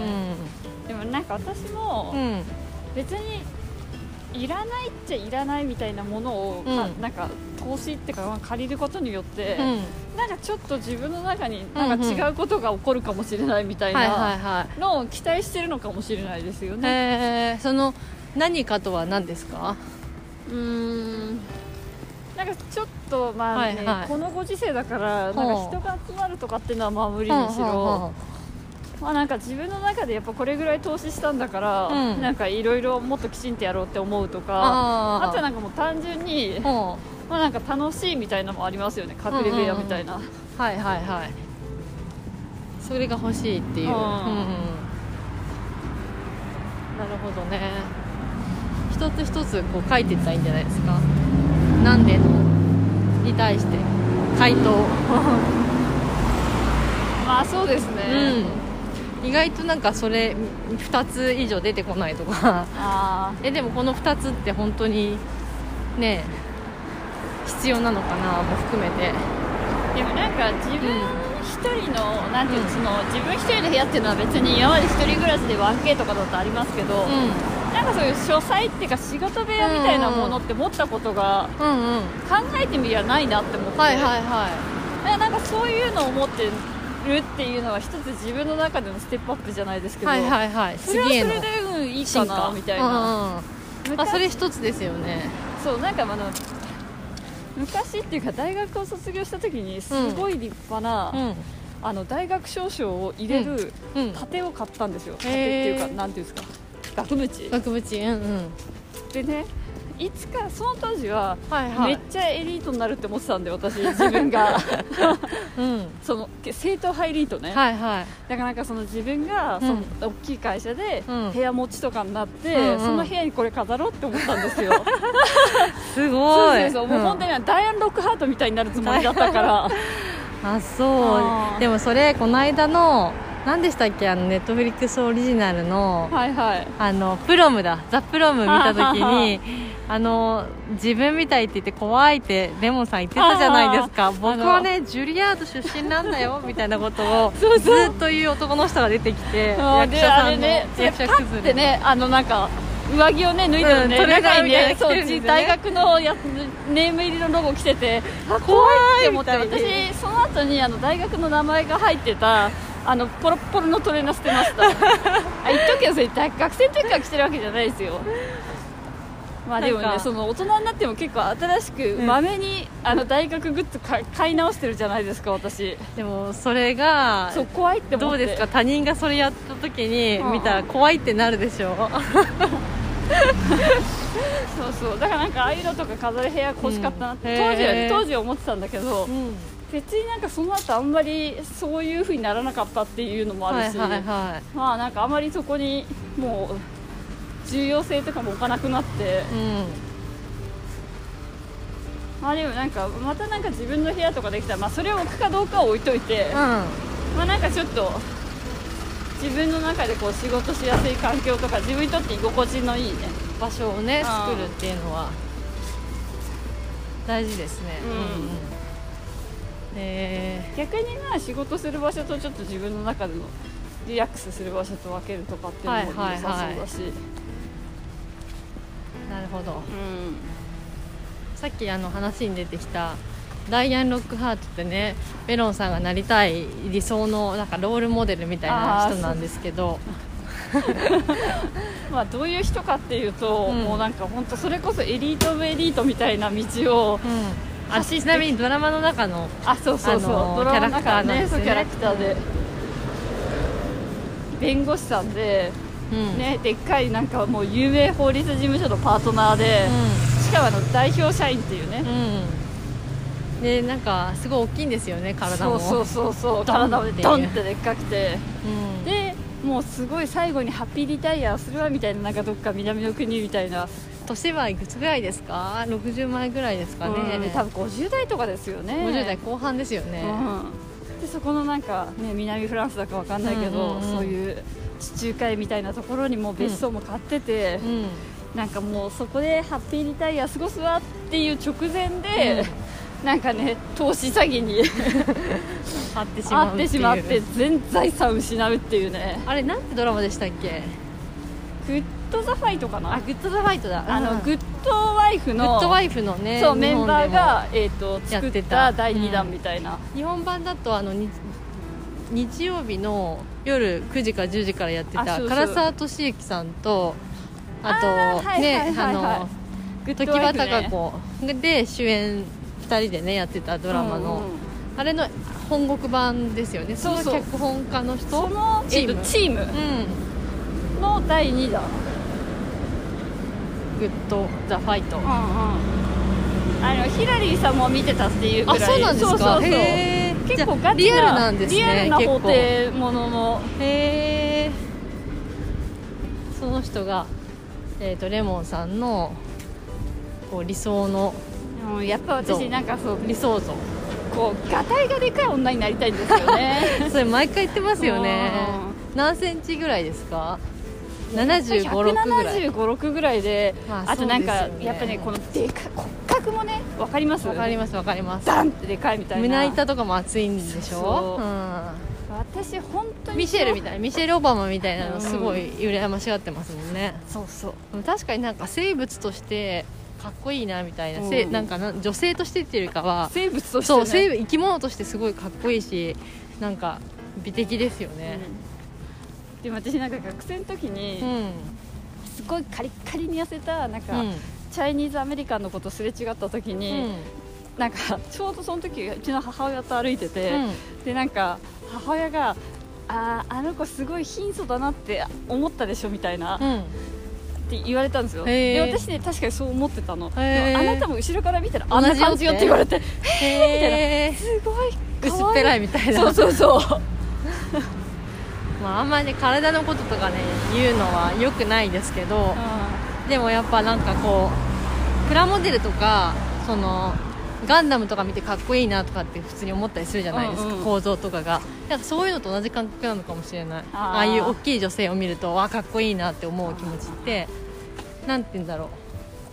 うでもなんか私もん、うん。別にいらないっちゃいらないみたいなものをか、うん。なんか投資っていうかまあ借りることによって、うんなんかちょっと自分の中になんか違うことが起こるかもしれないみたいなはのを期待してるのかもしれないですよい、ね。えー、その何かとは何ですか？うーん。なんかちょっとまあね、はいはい。このご時世だからなんか人が集まるとかっていうのはまあ無理にしはあはあはろまあなんか自分の中でやっぱこれぐらい投資したんだから、うん。なんかいろいろもっときちんとやろうって思うとかあとはなんかもう単純に、ほまあ、なんか楽しいみたいなのもありますよね。隠れ部屋みたいな、うはいはいはい。それが欲しいっていう、うん。うんうん。なるほどね。一つ一つこう書いていったらいいんじゃないですか。なんでのに対して回答 まあそうですね、うん、意外となんかそれ2つ以上出てこないとか。あえでもこの2つって本当にね必要なのかなも含めて。ーでもなんか自分一人の、なんていうのその自分一人の部屋っていうのは別に今まで一人暮らしで 1K とかだとありますけど、うなんかそういう書斎っていうか仕事部屋みたいなものって持ったことがんうんうん。考えてみりゃないなって思って、はいはいはい。なんかそういうのを持ってるっていうのは一つ自分の中でのステップアップじゃないですけど、はいはいはい。それはそれで、うん、いいかなみたいな、うんうん。うんあ昔それ一つですよね。そうなんかあの昔っていうか大学を卒業した時にすごい立派な、うん。あの大学証書を入れるうん。盾を買ったんですよ、盾っていうかなんていうんですか。額縁。額縁。うんうん。でねいつかその当時ははいはい。めっちゃエリートになるって思ってたんで私自分が。うん。その正統派エリートね、はいはい。だからなんかその自分がその大きい会社でうん。部屋持ちとかになって、うんうん。その部屋にこれ飾ろうって思ったんですよ。すごそういそうそうもう本当にダイアン・ロックハートみたいになるつもりだったから。あそう。でもそれこの間の何でしたっけ？あのネットフリックスオリジナルのはいはい。あのプロムだ。ザ・プロム見た時にあの自分みたいって言って怖いってレモンさん言ってたじゃないですか。僕はねジュリアード出身なんだよ みたいなことをずっと言う男の人が出てきて役者さんの役者崩れてねあのなんか上着をね脱いだらね、うん中にみたいなねそう大学のやネーム入りのロゴ着ててあ怖いって思って私その後にあの大学の名前が入ってたあのポロッポロのトレーナー捨てました。あ言っとくけどそれ大学生の時から着てるわけじゃないですよ。まあでもねその大人になっても結構新しくまめに、あの大学グッズか買い直してるじゃないですか私。でもそれがそう怖いって思って。どうですか？他人がそれやった時にうん。うん見たら怖いってなるでしょ？そうそう。だからなんかああいうのとか飾る部屋欲しかったなって、うん当時当時は思ってたんだけど、うん別になんかその後あんまりそういう風にならなかったっていうのもあるし、はいはいはい。まあなんかあまりそこにもう重要性とかも置かなくなって。うん。まあでもなんかまたなんか自分の部屋とかできたら、まあ、それを置くかどうかは置いといて、まあなんかちょっと自分の中でこう仕事しやすい環境とか自分にとって居心地のいいね。場所をね作るっていうのは大事ですね。うんえ逆にまあ仕事する場所とちょっと自分の中でのリラックスする場所と分けるとかっていうのも良さそうだし、ーなるほど。うん。さっきあの話に出てきたダイアン・ロックハートってねメロンさんがなりたい理想のなんかロールモデルみたいな人なんですけど。まあどういう人かっていうと、うん。もうなんか本当それこそエリート・オブ・エリートみたいな道をうん、あちなみにドラマの中のあそうそうそう、あのドラマのキャラクターね。キャラクターで。弁護士さんで、うん。ね、でっかいなんかもう有名法律事務所のパートナーで、しかもあの代表社員っていうね。うん、うん、でなんかすごい大きいんですよね体も。そうそうそうそう。体もドンってでっかくて。うん、でもうすごい最後にハッピーリタイアするわみたいななんかどっか南の国みたいな、年はいくつぐらいですか？60前ぐらいですかね、うん多分50代とかですよね。50代後半ですよね、うん、でそこのなんか、ね、南フランスだかわかんないけど、うんうんうん。そういう地中海みたいなところにもう別荘も買ってて、うん。なんかもうそこでハッピーリタイア過ごすわっていう直前で、なんかね投資詐欺に 会ってしまってしまって全財産失うっていうね。あれなんてドラマでしたっけ？ド・ザ・ファイトかな？あグッド・ザ・ファイトだ。あの、うん。グッドワイフのグッドワイフのねそうメンバーが、えー、と作ったた。第2弾みたいな、日本版だとあのに日曜日の夜9時から10時からやってた唐沢寿明さんとあとねあの常盤貴子で主演2人でねやってたドラマの、うんうんあれの本国版ですよね。その脚本家の人？そのチームえっとチームうん。の第2弾グッド・ザ・ファイト。うんうん。あのヒラリーさんも見てたっていうぐらい。あそうなんですか？そうそうそう。結構ガチなリアルなんですねリアルな法廷ものの。へえその人が、えー、とレモンさんのこう理想のうんやっぱ私なんかそう理想像。こうガタイがでかい女になりたいんですよね。それ毎回言ってますよね。何センチぐらいですか？7 5 6ぐらい175、6ぐらいで、まああとなんか、ねやっぱねこのでか骨格もね分かりますわかります。わかります。ダンってでかいみたいな。胸板とかも厚いんでしょ？そう。う私本当にん、ミシェルみたいなミシェル・オバマみたいなうんのすごい羨ましがってますもんね、そうそう。でも確かになんか生物としてかっこいいなみたいな、せうん。なんかな女性としてっていうかは生物として、ね、そう生物生き物としてすごいかっこいいしなんか美的ですよね。うんでも私なんか学生の時に、うん。すごいカリッカリに痩せたなんか、うん。チャイニーズアメリカンのことすれ違った時うに、ん。なんかちょうどその時うちの母親と歩いてて、うん。でなんか母親があーあの子すごい貧相だなって思ったでしょみたいな、っうん。て言われたんですよ。で私ね確かにそう思ってたの。あなたも後ろから見たらあんな感じよって言われてへ すごい可愛薄っぺらいみたいな。そうそうそうまあ、あんまりね体のこととかね言うのはよくないですけどでもやっぱなんかこうプラモデルとかそのガンダムとか見てかっこいいなとかって普通に思ったりするじゃないですか、うんうん。構造とかが。なんかそういうのと同じ感覚なのかもしれない。あー。ああいう大きい女性を見るとわかっこいいなって思う気持ちってなんて言うんだろう。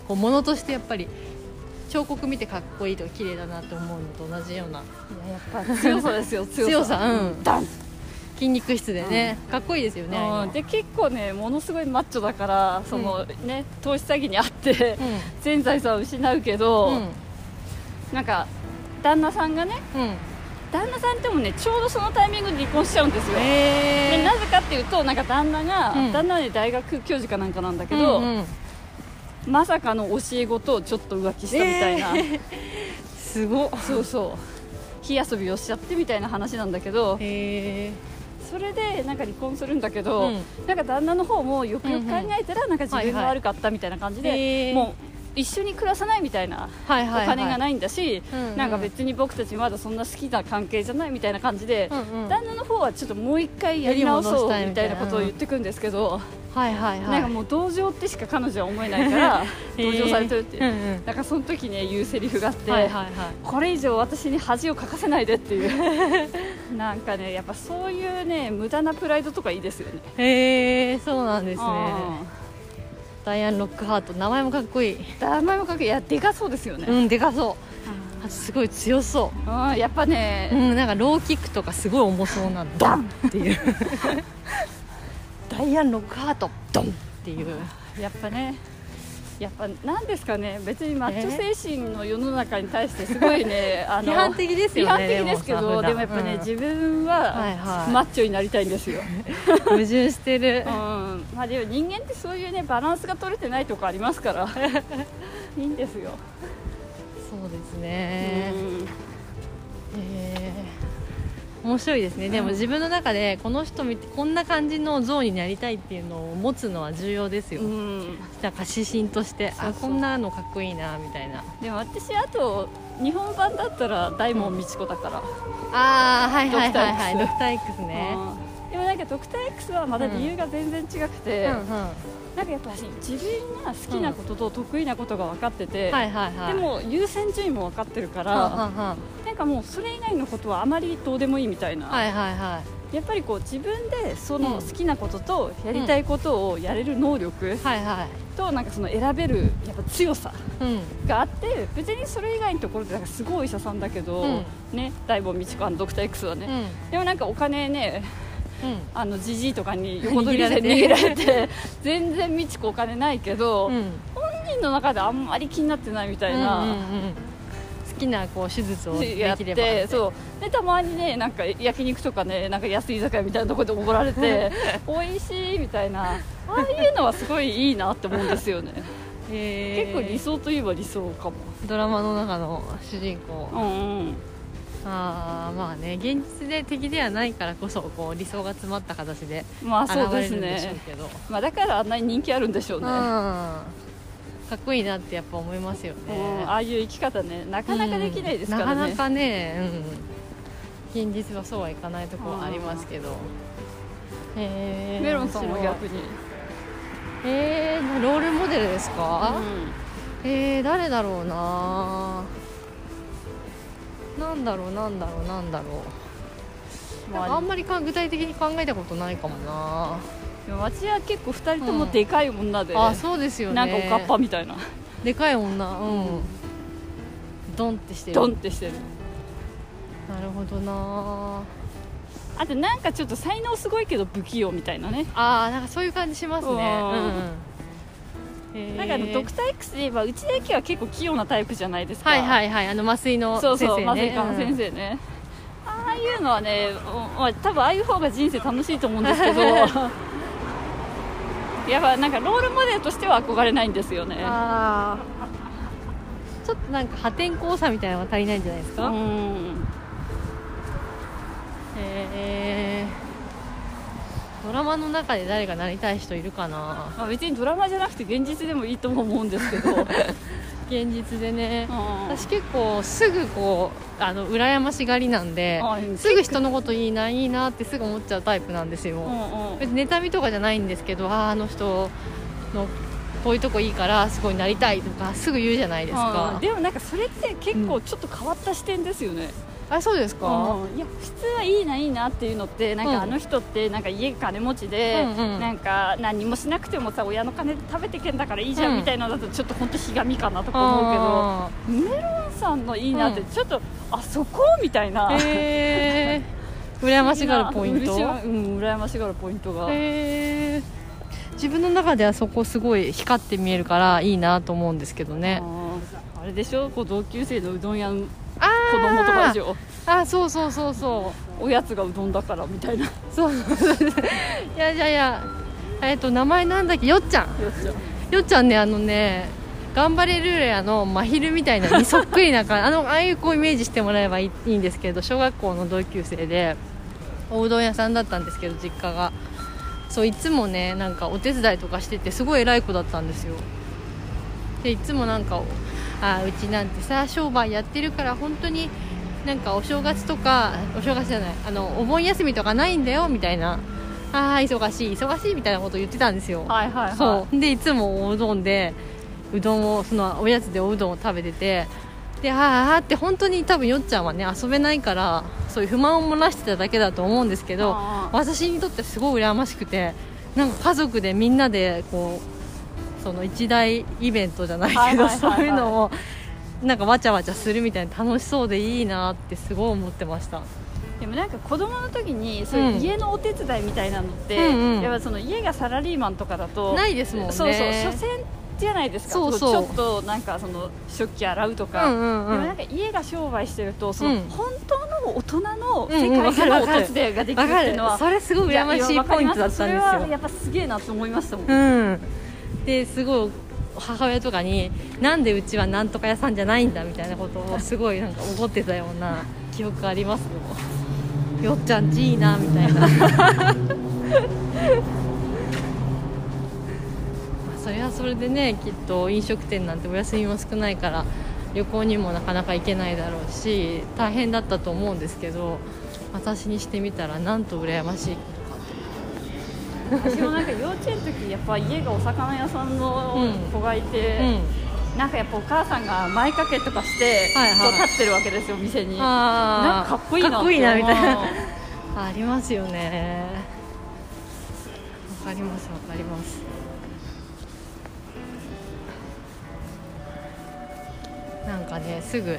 こう物としてやっぱり彫刻見てかっこいいとか綺麗だなって思うのと同じような。いややっぱ強さですよ強さ。強さうん。ダン筋肉質でね、かっこいいですよねうん。で結構ねものすごいマッチョだからその、ね投資詐欺にあってう全財産を失うけど、んうん。なんか旦那さんがねうん。旦那さんってもねちょうどそのタイミングで離婚しちゃうんですよ、でえなぜかっていうとなんか旦那が、うん。旦那はね大学教授かなんかなんだけど、うんうんまさかの教え子とちょっと浮気したみたいな、すごっ。そうそう。火遊びをしちゃってみたいな話なんだけどへえそれでなんか離婚するんだけど、うん。なんか旦那の方もよくよく考えたらなんか自分がはいはい悪かったみたいな感じで、へー。もう一緒に暮らさないみたいなはいはい、はい、お金がないんだし、うんうん。なんか別に僕たちまだそんな好きな関係じゃないみたいな感じで、うんうん。旦那の方はちょっともう一回やり直そうみたいななことを言ってくんですけど、はいはいはい。なんかもう同情ってしか彼女は思えないから 同情されてるって、うんうん。なんかその時ね言うセリフがあって、はいはいはい。これ以上私に恥をかかせないでっていう なんかねやっぱそういうね無駄なプライドとかいいですよね。へえそうなんですね。うん。ダイアン・ロックハート名前もかっこいい。名前もかっこいい。いやでかそうですよね、うんでかそう。あすごい強そう。ん、やっぱね、ううんなんかローキックとかすごい重そうなダン！っていう。ダイアン・ロックハートドン！っていう。やっぱねやっぱなんですかね別にマッチョ精神の世の中に対してすごいねあの批判的ですよね批判的ですけどでもやっぱね、うん自分はいははい。マッチョになりたいんですよ、矛盾してる。うん。まあ、でも人間ってそういうねバランスが取れてないとこありますから。いいんですよ、そうですね。うん。へー面白いですね。でも自分の中でこの人見てこんな感じの像になりたいっていうのを持つのは重要ですよ、うん。なんか指針としてあこんなのかっこいいなみたいな。でも私あと日本版だったら大門みち子だから、ああはいはいはいはい。ドドクター X ね。うんでもなんかドクター X はまだ理由が全然違くて、うんうん。なんかやっぱり自分が好きなことと得意なことが分かってて、はいはいはい。でも優先順位も分かってるから、なんかもうそれ以外のことはあまりどうでもいいみたいな、はいはいはやっぱりこう自分でそのうん。好きなこととやりたいことをやれる能力となんかその選べるやっぱ強さうん。があって別にそれ以外のところでなんかすごいお医者さんだけど、うん。ね大門みち子ドクター X はね、うん。でもなんかお金ねうんあのジジイとかに横取りで握逃げらられて。全然みち子お金ないけど、うん。本人の中であんまり気になってないみたいな、うんうんうん好きなこう手術をでやっきればて。そう。でたまにねなんか焼肉とかねなんか安い居酒屋みたいなところでおごられて 美味しいみたいな。ああいうのはすごいいいなって思うんですよね。結構理想といえば理想かも。ドラマの中の主人公。うんうんああまあね現実で敵ではないからこそこう理想が詰まった形でまあ現そうですれるんでしょうねけど、まあだからあんなに人気あるんでしょうね、うん。かっこいいなってやっぱ思いますよね、うんああいう生き方ねなかなかできないですからね、うん。なかなかね、うん、現実はそうはいかないところはありますけど、へーメロンさんは面白い。逆に、えー、ロールモデルですか、うえー、誰だろうな？なんだろうなんだろうなんだろう、あんまりか具体的に考えたことないかもな、でも私は結構2人ともでかい女で、あそうですよね。なんかおかっぱみたいな。でかい女うん、ドンってしてる。ドンってしてる。なるほどな。あとなんかちょっと才能すごいけど不器用みたいなね。あーなんかそういう感じしますね。うんうんなんかあのドクター X で言えば内田有紀は結構器用なタイプじゃないですか。はいはいはい。あの麻酔のそうそう先生ね。麻酔科の先生ね、ああいうのはね、おまあ、多分ああいう方が人生楽しいと思うんですけど。やっぱなんかロールモデルとしては憧れないんですよね。あー。ちょっとなんか破天荒さみたいなのが足りないんじゃないですか、うん。えードラマの中で誰がなりたい人いるかな？まあ、別にドラマじゃなくて現実でもいいとも思うんですけど、う ん現実でね。私結構すぐこうあの羨ましがりなんであうんすぐ人のこといいないいなってすぐ思っちゃうタイプなんですよ、うんうん別に妬みとかじゃないんですけどあーあの人のこういうとこいいからすごいなりたいとかすぐ言うじゃないですか。うん、でもなんかそれって結構ちょっと変わった視点ですよね、あそうですか、うん。いや普通はいいないいなっていうのってなんうん。かあの人ってなんか家金持ちで、うんうん。なんか何もしなくてもさ親の金で食べてけんだからいいじゃんうん。みたいなのだとちょっと本当ひがみかなとか思うけどあメロンさんのいいなってうんちょっと、あそこ？みたいな。え羨ましがるポイントうん羨ましがるポイントが、へえ自分の中ではそこすごい光って見えるからいいなと思うんですけどね。あれでしょ？こう同級生のうどん屋子供とかでしょ。あそうそうそうそう。おやつがうどんだからみたいな。そう。いやいやいや。えっと名前なんだっけ？よっちゃん。よっちゃん。ねあのね頑張れルーレアの真昼みたいなにそっくりな感じ あのああいうこうイメージしてもらえばいいいいんですけど小学校の同級生でおうどん屋さんだったんですけど実家が。そういつもねなんかお手伝いとかしててすごい偉い子だったんですよ。でいつもなんかあーうちなんてさ商売やってるから本当になんかお正月とかお正月じゃないあのお盆休みとかないんだよみたいな。あー忙しい忙しいみたいなこと言ってたんですよ。はいはいはい。そう。でいつもおうどんでうどんをそのおやつでおうどんを食べてて。であーあーって本当に多分よっちゃんはね遊べないからそういう不満を漏らしてただけだと思うんですけど私にとってすごい羨ましくてなんか家族でみんなでこうその一大イベントじゃないけど、はいはいはいはい。そういうのをなんかわちゃわちゃするみたいな楽しそうでいいなってすごい思ってました。でもなんか子供の時にそういう家のお手伝いみたいなのって、うんうん。やっぱその家がサラリーマンとかだとないですもんね。そうそう所詮じゃないですか。そうそう。ちょっとなんかその食器洗うとか、うんうんうん。でもなんか家が商売してるとそのうん。本当の大人のうんうん世界かるわかる手伝いができるっていうのは、る。それすごい羨ましいポイントだったんですそれはよやっぱすげえなと思いましたもん、うんですごい母親とかになんでうちはなんとか屋さんじゃないんだみたいなことをすごいなんか怒ってたような記憶ありますよ。よっちゃんちいいなみたいな。それはそれでねきっと飲食店なんてお休みも少ないから旅行にもなかなか行けないだろうし大変だったと思うんですけど私にしてみたらなんと羨ましい。私もなんか幼稚園の時やっぱ家がお魚屋さんの子がいて、うん。なんかやっぱお母さんが前掛けとかして、はいはい立ってるわけですよ店に。なんかかっこいいなかっこいいなみたいな。ありますよね。わかりますわかります。なんかねすぐ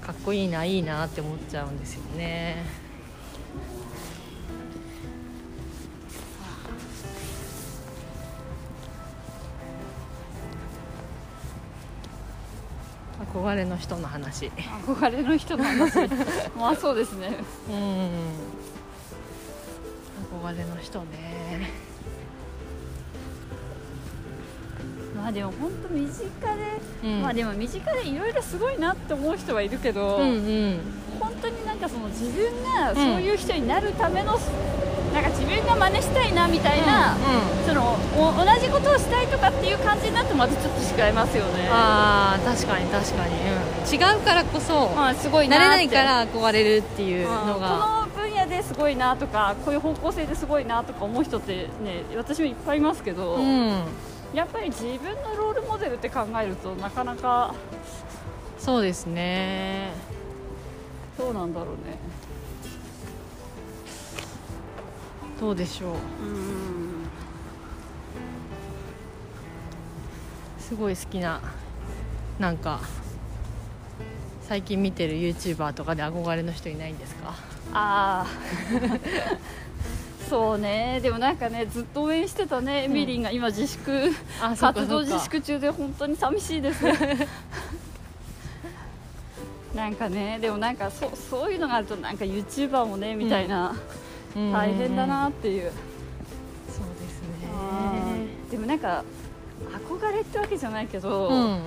かっこいいないいなって思っちゃうんですよね憧れの人の話。憧れの人の話。まあそうですね。うん。憧れの人ね。まあでも本当身近で、うん。まあでも身近でいろいろすごいなって思う人はいるけど、うんうん。本当当になんかその自分がそういう人になるための、なんか自分が真似したいなみたいな、うんそのお同じことをしたいとかっていう感じになってまたちょっと違いますよね。ああ確かに確かに、うん、違うからこそ、まあすごい慣なって。れないから憧れるっていううんのが、この分野ですごいなとかこういう方向性ですごいなとか思う人ってね私もいっぱいいますけど、うん。やっぱり自分のロールモデルって考えるとなかなかそうですね。どうなんだろうねどうでしょう。うん。すごい好きななんか最近見てる YouTuber とかで憧れの人いないんですか？ああ そうね。でもなんかねずっと応援してたねエミリンが。今自粛、活動自粛中で本当に寂しいです。なんかねでもなんかそそういうのがあるとなんか YouTuber もねみたいな、うん大変だなっていう、そうですあねー。でもなんか憧れってわけじゃないけど、うん。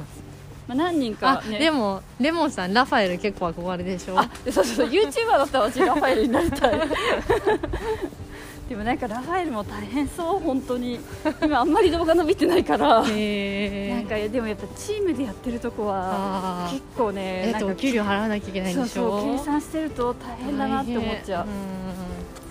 まあ、何人かあ、ねでもレモンさんラファエル結構憧れでしょ？あでそうそう。YouTuber だったら私ラファエルになりたい。でもなんかラファエルも大変そう本当に。今あんまり動画伸びてないから。へなんかでもやっぱチームでやってるとこはあ結構ねえっとお給料払わなきゃいけないんそうでしょそう計算してると大変だなって思っちゃう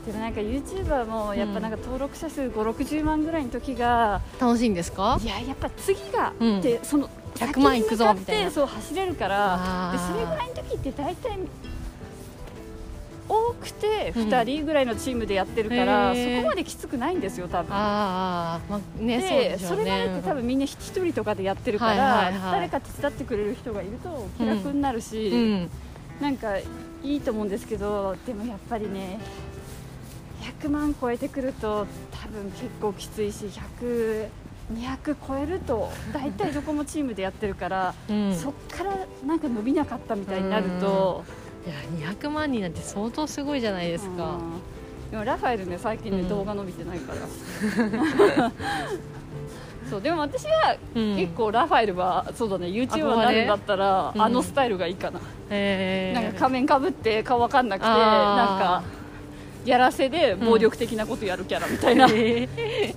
でもなんか YouTuber もやっぱなんか登録者数5 6 0万ぐらいの時が、うん楽しいんですか？いややっぱ次が、うん。でその100万いくぞみたいな。そう走れるからでそれぐらいの時って大体多くてうん。2人ぐらいのチームでやってるから、へー。そこまできつくないんですよ多分。ああまあねそうででしょうね。それがないと多分みんな一人とかでやってるから、はいはいはい。誰か手伝ってくれる人がいると気楽になるし、うん。なんかいいと思うんですけどでもやっぱりね100万超えてくると多分結構きついし100 200超えると大体どこもチームでやってるから、うん。そっからなんか伸びなかったみたいになると、いや200万人なんて相当すごいじゃないですか。うんでもラファエルね最近ね、うん動画伸びてないから。そうでも私はうん。結構ラファエルはそうだね YouTuber になるんだったら、うん。あのスタイルがいいかな、えー。なんか仮面かぶって顔わかんなくてなんかやらせで暴力的なことやるキャラみたいな、うん。えー。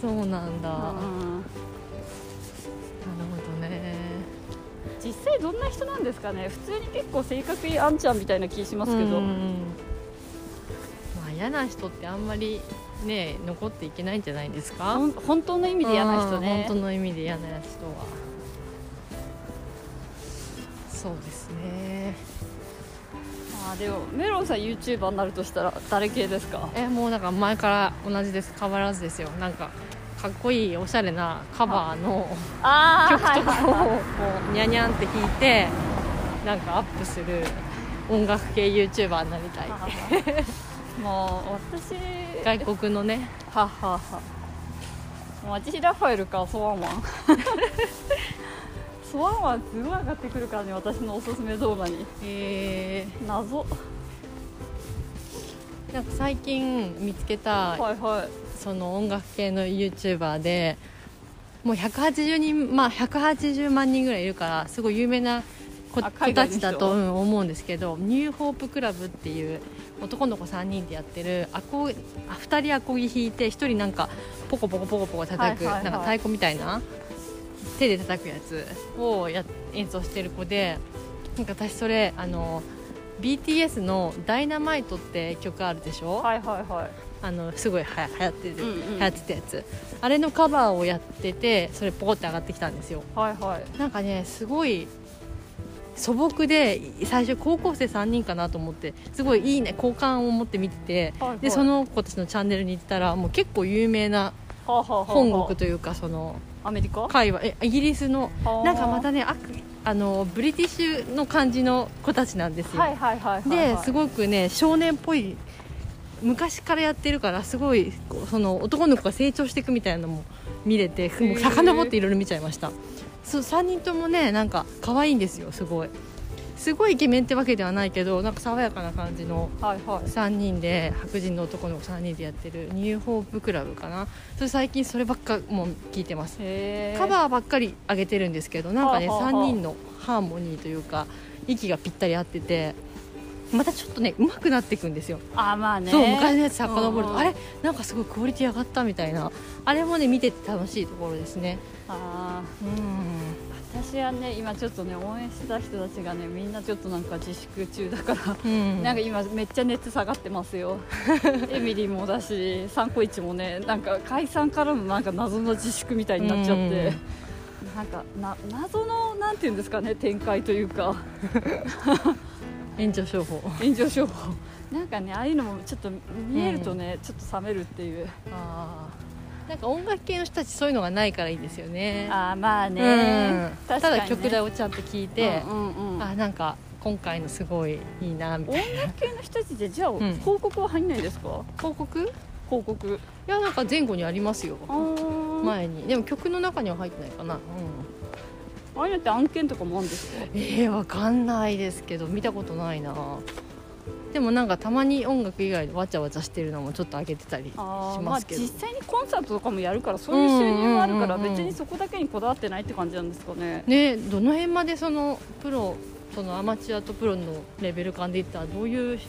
そうなんだ。なるほどね。実際どんな人なんですかね。普通に結構性格いいあんちゃんみたいな気しますけど、うんまあ嫌な人ってあんまりね残っていけないんじゃないですか？本当の意味で嫌な人ね。うん本当の意味で嫌な人は。そうですねあーでもメロンさん YouTuber になるとしたら誰系ですか？えもうなんか前から同じです。変わらずですよ。なんかかっこいいおしゃれなカバーのあ曲とかをこうニャニャンって弾いてなんかアップする音楽系 YouTuber になりたい。もう私外国のね。はっはっは。私ラファエルかそわんわんそわんわんすごい上がってくるからね私のおすすめ動画に。え謎。ー、なんか最近見つけたはいはい。その音楽系の YouTuber でもう180人まあ180万人ぐらいいるからすごい有名な子たちだと、うん思うんですけどニューホープクラブっていう男の子3人でやってるアコあ2人アコギ弾いて1人なんかポコポコポコポコ叩く、なんか太鼓みたいな手で叩くやつをや演奏してる子でなんか私それあの BTS の「ダイナマイトって曲あるでしょ、はいはいはい。あのすごいはや流行ってる、うんうん。流行ってたやつ。あれのカバーをやっててそれポコって上がってきたんですよ。はいはい。なんかねすごい素朴で最初高校生3人かなと思ってすごいいいね好感を持って見てて、はいはい。でその子たちのチャンネルに行ったらもう結構有名な本国というかそのアメリカ？会話。えイギリスのはあなんかまたねああのブリティッシュの感じの子たちなんですよ、はいはいはいはいはい。ですごくね少年っぽい昔からやってるからすごいその男の子が成長していくみたいなのも見れてもう遡っていろいろ見ちゃいました。そう3人ともねなんか可愛いんですよすごいすごいイケメンってわけではないけどなんか爽やかな感じのはいはい。3人で白人の男の子3人でやってるニューホープクラブかな。それ最近そればっかもう聞いてます。カバーばっかり上げてるんですけどなんかねはあはあはあ。3人のハーモニーというか息がぴったり合っててまたちょっとね上手くなっていくんですよ。あまあね。そう昔のやつ遡ると。あれ？なんかすごいクオリティ上がったみたいな。あれもね見てて楽しいところですね。あうん。ー私はね今ちょっとね応援してた人たちがねみんなちょっとなんか自粛中だからうん。なんか今めっちゃ熱下がってますよ。エミリーもだしサンコイチもねなんか解散からのなんか謎の自粛みたいになっちゃって、なんかな謎のなんていうんですかね展開というか。炎上商法。炎上商法。なんかねああいうのもちょっと見えるとね、ちょっと冷めるっていう。あーなんか音楽系の人たちそういうのがないからいいですよね。ああまあね、うん。ただ曲代をちゃんと聴いて、うんうんうん。あなんか今回のすごいいいなみたい音楽系の人たちでじゃあ、ん。広告は入んないですか？な広告？い広告。やなんか前後にありますよ。前に。でも曲の中には入ってないかな、うん、ああいうのって案件とかもあるんですか？えー、わかんないですけど見たことないなでもなんかたまに音楽以外でわちゃわちゃしてるのもちょっと上げてたりしまあますけど、実際にコンサートとかもやるからそういう収入もあるから別にそこだけにこだわってないって感じなんですかね。ねどの辺までそのプロそのアマチュアとプロのレベル感でいったらどういう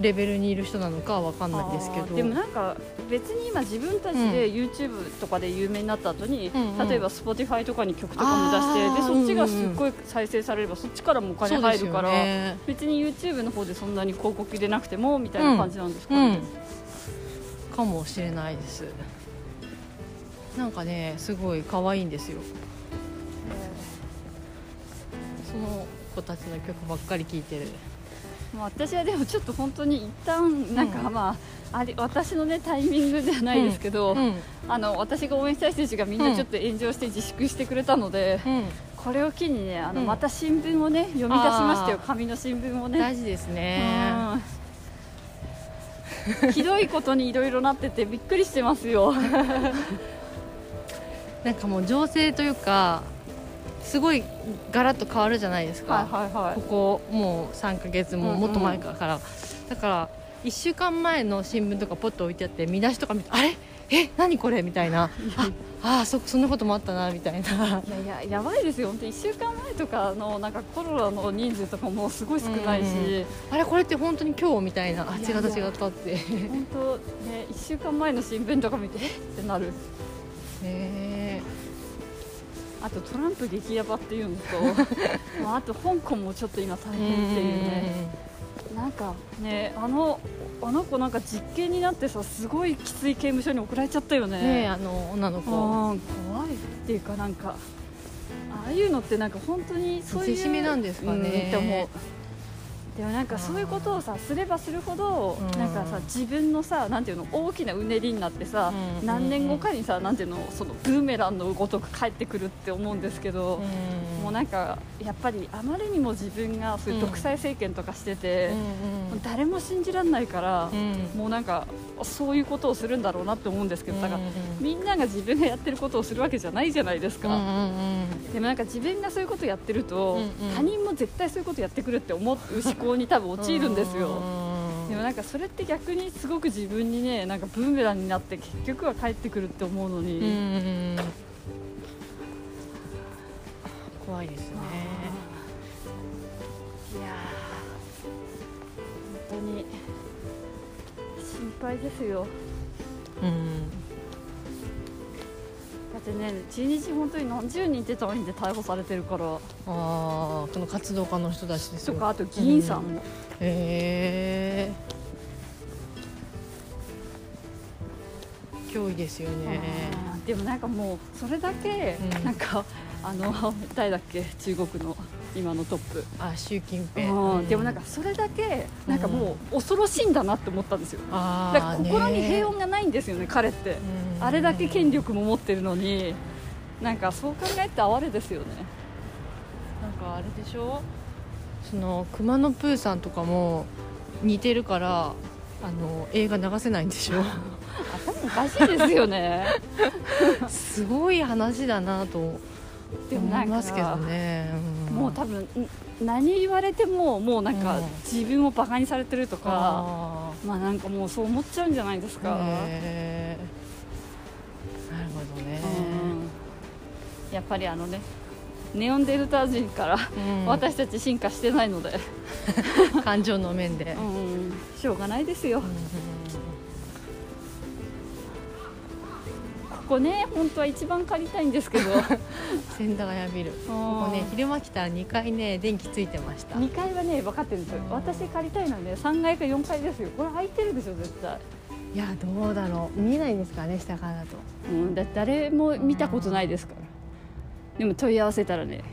レベルにいる人なのかは分かんないですけど。でもなんか別に今自分たちで YouTube とかで有名になった後に、うんうん。例えば Spotify とかに曲とかも出してでそっちがすっごい再生されればそっちからもお金入るから、ね。別に YouTube の方でそんなに広告入れなくてもみたいな感じなんですかね、うん。かもしれないです。なんかねすごい可愛いんですよ。その子たちの曲ばっかり聴いてるもう私はでもちょっと本当に一旦なんかまあ、あり私のねタイミングではないですけど、うん。あの私が応援したい人たちがみんなちょっと炎上して自粛してくれたので、うん。これを機にねあの、うん。また新聞をね読み出しましたよ。紙の新聞をね。大事ですね。うん。ひどいことにいろいろなっててびっくりしてますよ。なんかもう情勢というかすごいガラッと変わるじゃないですか、はいはいはい。ここもう3ヶ月ももっと前から、だから1週間前の新聞とかポッと置いてあって見出しとか見てあれ？え？何これ？みたいな。ああそそんなこともあったなみたいな。いやいややばいですよ。本当1週間前とかのなんかコロナの人数とかもすごい少ないし、うんあれ？これって本当に今日みたいな。あ違った違ったって。ね本当ね1週間前の新聞とか見てえ？ってなる。えあとトランプ激ヤバっていうのと まああと香港もちょっと今大変っていうね。なんかねあのあの子なんか実験になってさすごいきつい刑務所に送られちゃったよね。ねえあの女の子。うん。怖いっていうかなんかああいうのってなんか本当にそういう見せしめなんですかね。うんでもなんかそういうことをさすればするほどうん。なんかさ自分のさなんていうの大きなうねりになってさうん何年後かにさなんていうのそのブーメランのごとく帰ってくるって思うんですけどうん。もうなんかやっぱりあまりにも自分がそういう独裁政権とかしてて誰も信じられないからもうなんかそういうことをするんだろうなって思うんですけどだからみんなが自分がやってることをするわけじゃないじゃないですか、でもなんか自分がそういうことやってると、他人も絶対そういうことやってくるって思う思考に多分陥るんですよ、うん。でもなんかそれって逆にすごく自分にねなんかブーメランになって結局は帰ってくるって思うのに、怖いですね。いやー。本当に心配ですよ。うんだってね1日本当に何十人って単位で逮捕されてるから。ああこの活動家の人たちですよ。とかあと議員さんも、へえ脅威ですよね。でもなんかもうそれだけ、うん。なんかあの誰だっけ？中国の今のトップ、あ習近平。うん。でもなんかそれだけなんかもう恐ろしいんだなって思ったんですよ。あだから心に平穏穏がないんですよね彼って。あれだけ権力も持ってるのに。なんかそう考えて哀れですよね。なんかあれでしょ？その熊野プーさんとかも似てるからあの映画流せないんでしょ？頭おかしいですよね。すごい話だなと思いますけどね、うん。もう多分ん何言われてももうなんかうん。自分をバカにされてるとか、あまあなんかもうそう思っちゃうんじゃないですーか、へー。なるほどね、うん。やっぱりあのねネオンデルタ人から、うん。私たち進化してないので、感情の面で、うん、しょうがないですよ、ここね本当は一番借りたいんですけど。千駄ヶ谷ビル。ここね昼間来たら2階ね電気ついてました。2階はね分かってるんですよ。私借りたいのはね3階か4階ですよ。これ空いてるでしょ絶対、いやどうだろう。見えないんですかね下からだと。うん、だ誰も見たことないですから。でも問い合わせたらね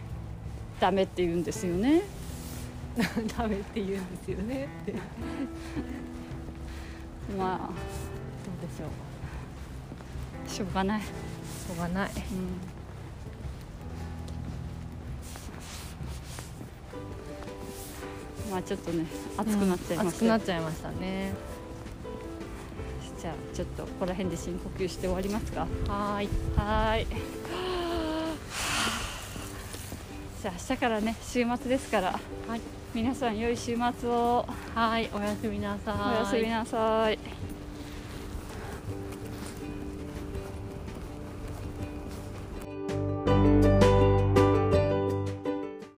ダメって言うんですよね。ダメって言うんですよねって。どうまあでしょうしょうがない、しょうがない。まあちょっとね熱くなっちゃいました、なっちゃいましたね。じゃあちょっとここら辺で深呼吸して終わりますか。はーい。はーい。じゃあ明日からね週末ですから。はい。皆さん良い週末を。はいおやすみなさい。おやすみなさい